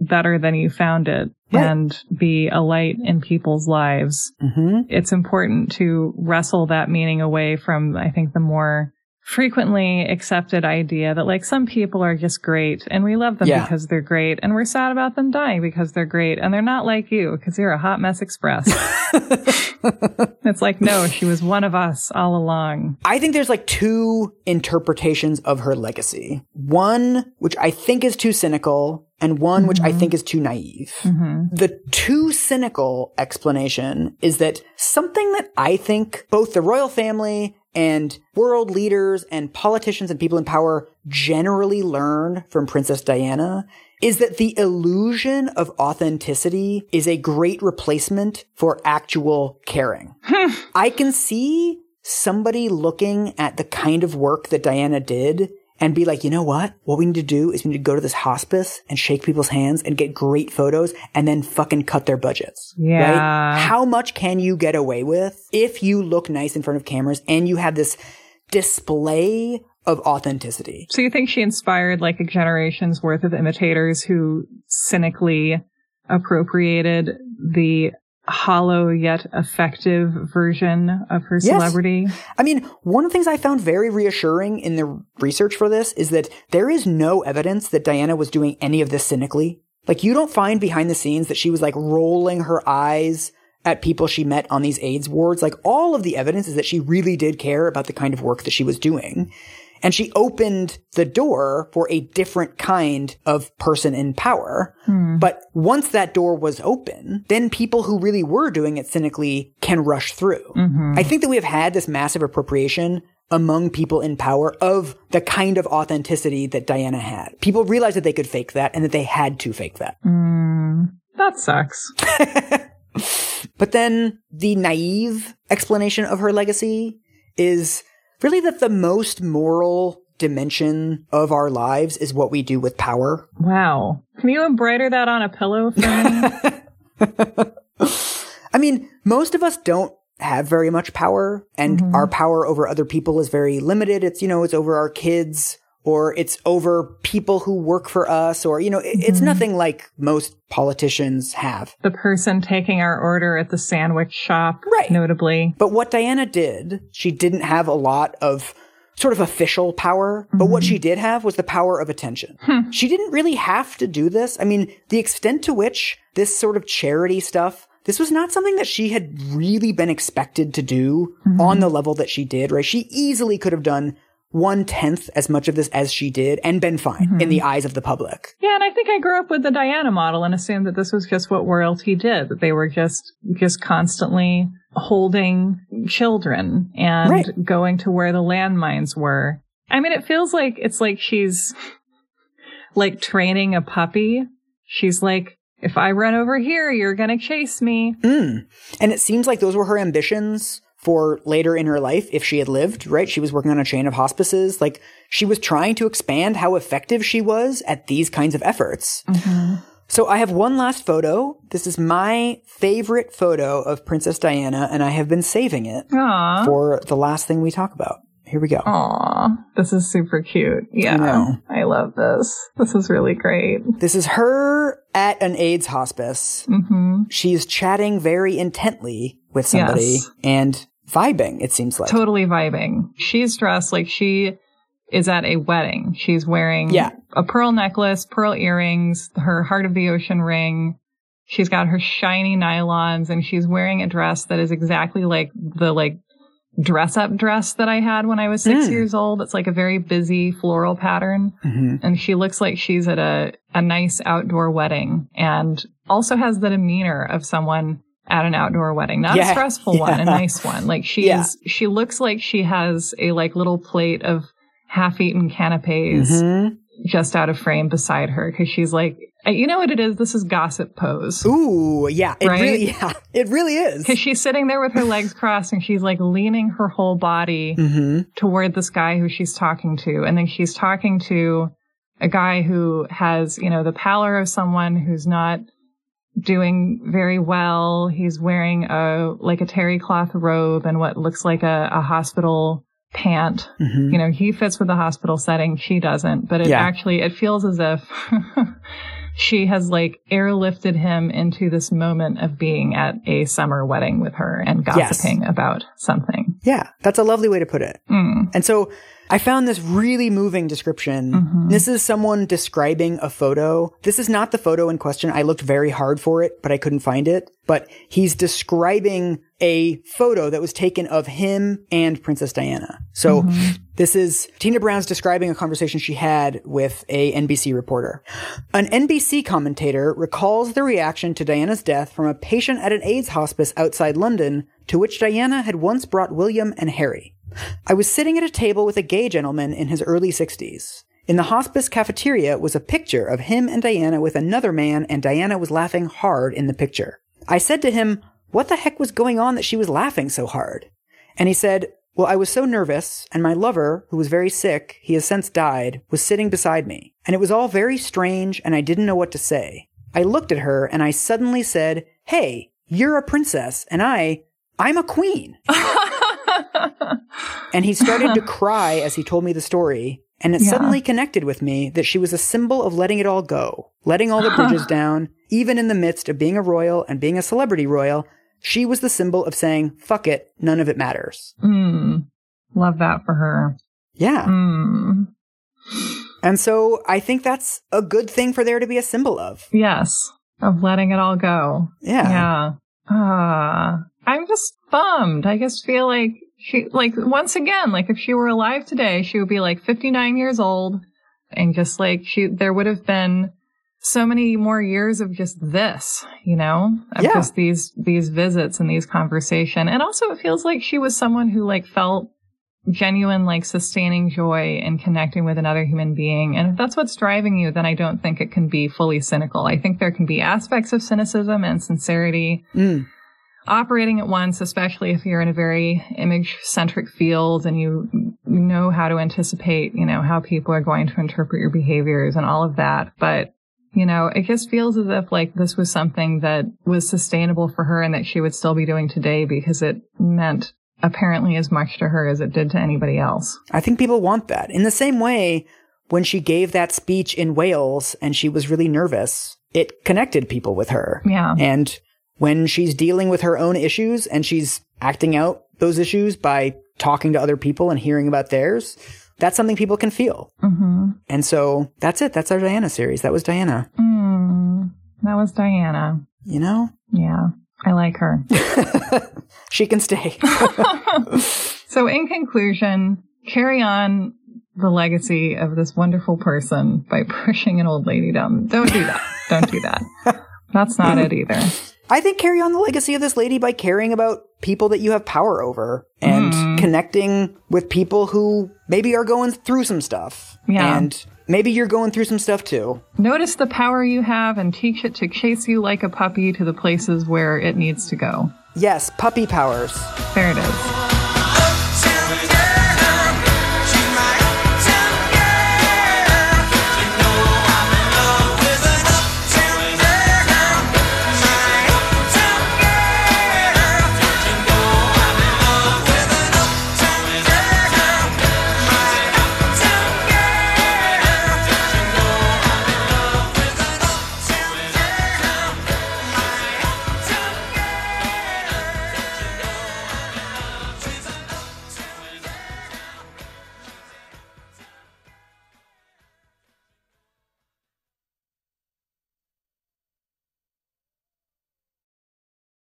better than you found it Right. and be a light in people's lives. hmm It's important to wrestle that meaning away from, I think, the more frequently accepted idea that like some people are just great and we love them Yeah. because they're great and we're sad about them dying because they're great and they're not like you because you're a hot mess express. it's like, no, she was one of us all along. I think there's like two interpretations of her legacy. One, which I think is too cynical, and one which I mm-hmm. think is too naive. Mm-hmm. The too cynical explanation is that something that I think both the royal family and world leaders and politicians and people in power generally learn from Princess Diana is that the illusion of authenticity is a great replacement for actual caring. I can see somebody looking at the kind of work that Diana did and be like, you know what? What we need to do is we need to go to this hospice and shake people's hands and get great photos and then fucking cut their budgets. Yeah. Right? How much can you get away with if you look nice in front of cameras and you have this display of authenticity? So you think she inspired like a generation's worth of imitators who cynically appropriated the hollow yet effective version of her celebrity. Yes. I mean, one of the things I found very reassuring in the research for this is that there is no evidence that Diana was doing any of this cynically. Like, you don't find behind the scenes that she was like rolling her eyes at people she met on these AIDS wards. Like, all of the evidence is that she really did care about the kind of work that she was doing. And she opened the door for a different kind of person in power. Hmm. But once that door was open, then people who really were doing it cynically can rush through. Mm-hmm. I think that we have had this massive appropriation among people in power of the kind of authenticity that Diana had. People realized that they could fake that and that they had to fake that. Hmm. That sucks. but then the naive explanation of her legacy is really that the most moral dimension of our lives is what we do with power. Wow. Can you embroider that on a pillow for me? I mean, most of us don't have very much power and mm-hmm. our power over other people is very limited. It's, you know, it's over our kids or it's over people who work for us or, you know, mm-hmm. it's nothing like most politicians have. The person taking our order at the sandwich shop, right. notably. But what Diana did, she didn't have a lot of sort of official power, but mm-hmm. what she did have was the power of attention. Hmm. She didn't really have to do this. I mean, the extent to which this sort of charity stuff this was not something that she had really been expected to do mm-hmm. on the level that she did, right? She easily could have done one tenth as much of this as she did and been fine mm-hmm. in the eyes of the public. Yeah, and I think I grew up with the Diana model and assumed that this was just what royalty did, that they were just just constantly holding children and right. going to where the landmines were. I mean, it feels like it's like she's like training a puppy. She's like if I run over here, you're going to chase me. Mm. And it seems like those were her ambitions for later in her life if she had lived, right? She was working on a chain of hospices. Like she was trying to expand how effective she was at these kinds of efforts. Mm-hmm. So I have one last photo. This is my favorite photo of Princess Diana, and I have been saving it Aww. for the last thing we talk about. Here we go. Aw, this is super cute. Yeah, I, I, love this. This is really great. This is her at an AIDS hospice. Mm-hmm. She's chatting very intently with somebody yes. and vibing, it seems like. Totally vibing. She's dressed like she is at a wedding. She's wearing yeah. a pearl necklace, pearl earrings, her heart of the ocean ring. She's got her shiny nylons and she's wearing a dress that is exactly like the like dress up dress that I had when I was six mm. years old. It's like a very busy floral pattern. Mm-hmm. And she looks like she's at a, a nice outdoor wedding and also has the demeanor of someone at an outdoor wedding, not yeah. a stressful yeah. one, a nice one. Like she's, yeah. she looks like she has a like little plate of half eaten canapes mm-hmm. Just out of frame beside her. Cause she's like uh, you know what it is? This is gossip pose. Ooh, yeah. It right? really, yeah, it really is. Because she's sitting there with her legs crossed and she's like leaning her whole body mm-hmm. toward this guy who she's talking to. And then she's talking to a guy who has, you know, the pallor of someone who's not doing very well. He's wearing a, like a terry cloth robe and what looks like a, a hospital pant. Mm-hmm. You know, he fits with the hospital setting. She doesn't, but it yeah. actually, it feels as if she has like airlifted him into this moment of being at a summer wedding with her and gossiping yes. about something. Yeah, that's a lovely way to put it. Mm. And so I found this really moving description. Mm-hmm. This is someone describing a photo. This is not the photo in question. I looked very hard for it, but I couldn't find it. But he's describing a photo that was taken of him and Princess Diana. So mm-hmm. this is Tina Brown's describing a conversation she had with a NBC reporter. An NBC commentator recalls the reaction to Diana's death from a patient at an AIDS hospice outside London to which Diana had once brought William and Harry. I was sitting at a table with a gay gentleman in his early 60s. In the hospice cafeteria was a picture of him and Diana with another man, and Diana was laughing hard in the picture. I said to him, What the heck was going on that she was laughing so hard? And he said, Well, I was so nervous, and my lover, who was very sick, he has since died, was sitting beside me. And it was all very strange, and I didn't know what to say. I looked at her, and I suddenly said, Hey, you're a princess, and I, I'm a queen. and he started to cry as he told me the story. And it yeah. suddenly connected with me that she was a symbol of letting it all go, letting all the bridges down, even in the midst of being a royal and being a celebrity royal. She was the symbol of saying, fuck it, none of it matters. Mm, love that for her. Yeah. Mm. And so I think that's a good thing for there to be a symbol of. Yes. Of letting it all go. Yeah. Yeah. Ah. Uh, I'm just bummed. I just feel like she, like, once again, like if she were alive today, she would be like 59 years old and just like she, there would have been so many more years of just this, you know, of yeah. just these, these visits and these conversation. And also it feels like she was someone who like felt genuine, like sustaining joy and connecting with another human being. And if that's what's driving you, then I don't think it can be fully cynical. I think there can be aspects of cynicism and sincerity. Mm. Operating at once, especially if you're in a very image centric field and you know how to anticipate, you know, how people are going to interpret your behaviors and all of that. But you know, it just feels as if like this was something that was sustainable for her and that she would still be doing today because it meant apparently as much to her as it did to anybody else. I think people want that. In the same way, when she gave that speech in Wales and she was really nervous, it connected people with her. Yeah. And when she's dealing with her own issues and she's acting out those issues by talking to other people and hearing about theirs, that's something people can feel. Mm-hmm. And so that's it. That's our Diana series. That was Diana. Mm, that was Diana. You know? Yeah. I like her. she can stay. so, in conclusion, carry on the legacy of this wonderful person by pushing an old lady down. Don't do that. Don't do that. That's not it either. I think carry on the legacy of this lady by caring about people that you have power over and mm. connecting with people who maybe are going through some stuff. Yeah. And maybe you're going through some stuff too. Notice the power you have and teach it to chase you like a puppy to the places where it needs to go. Yes, puppy powers. There it is.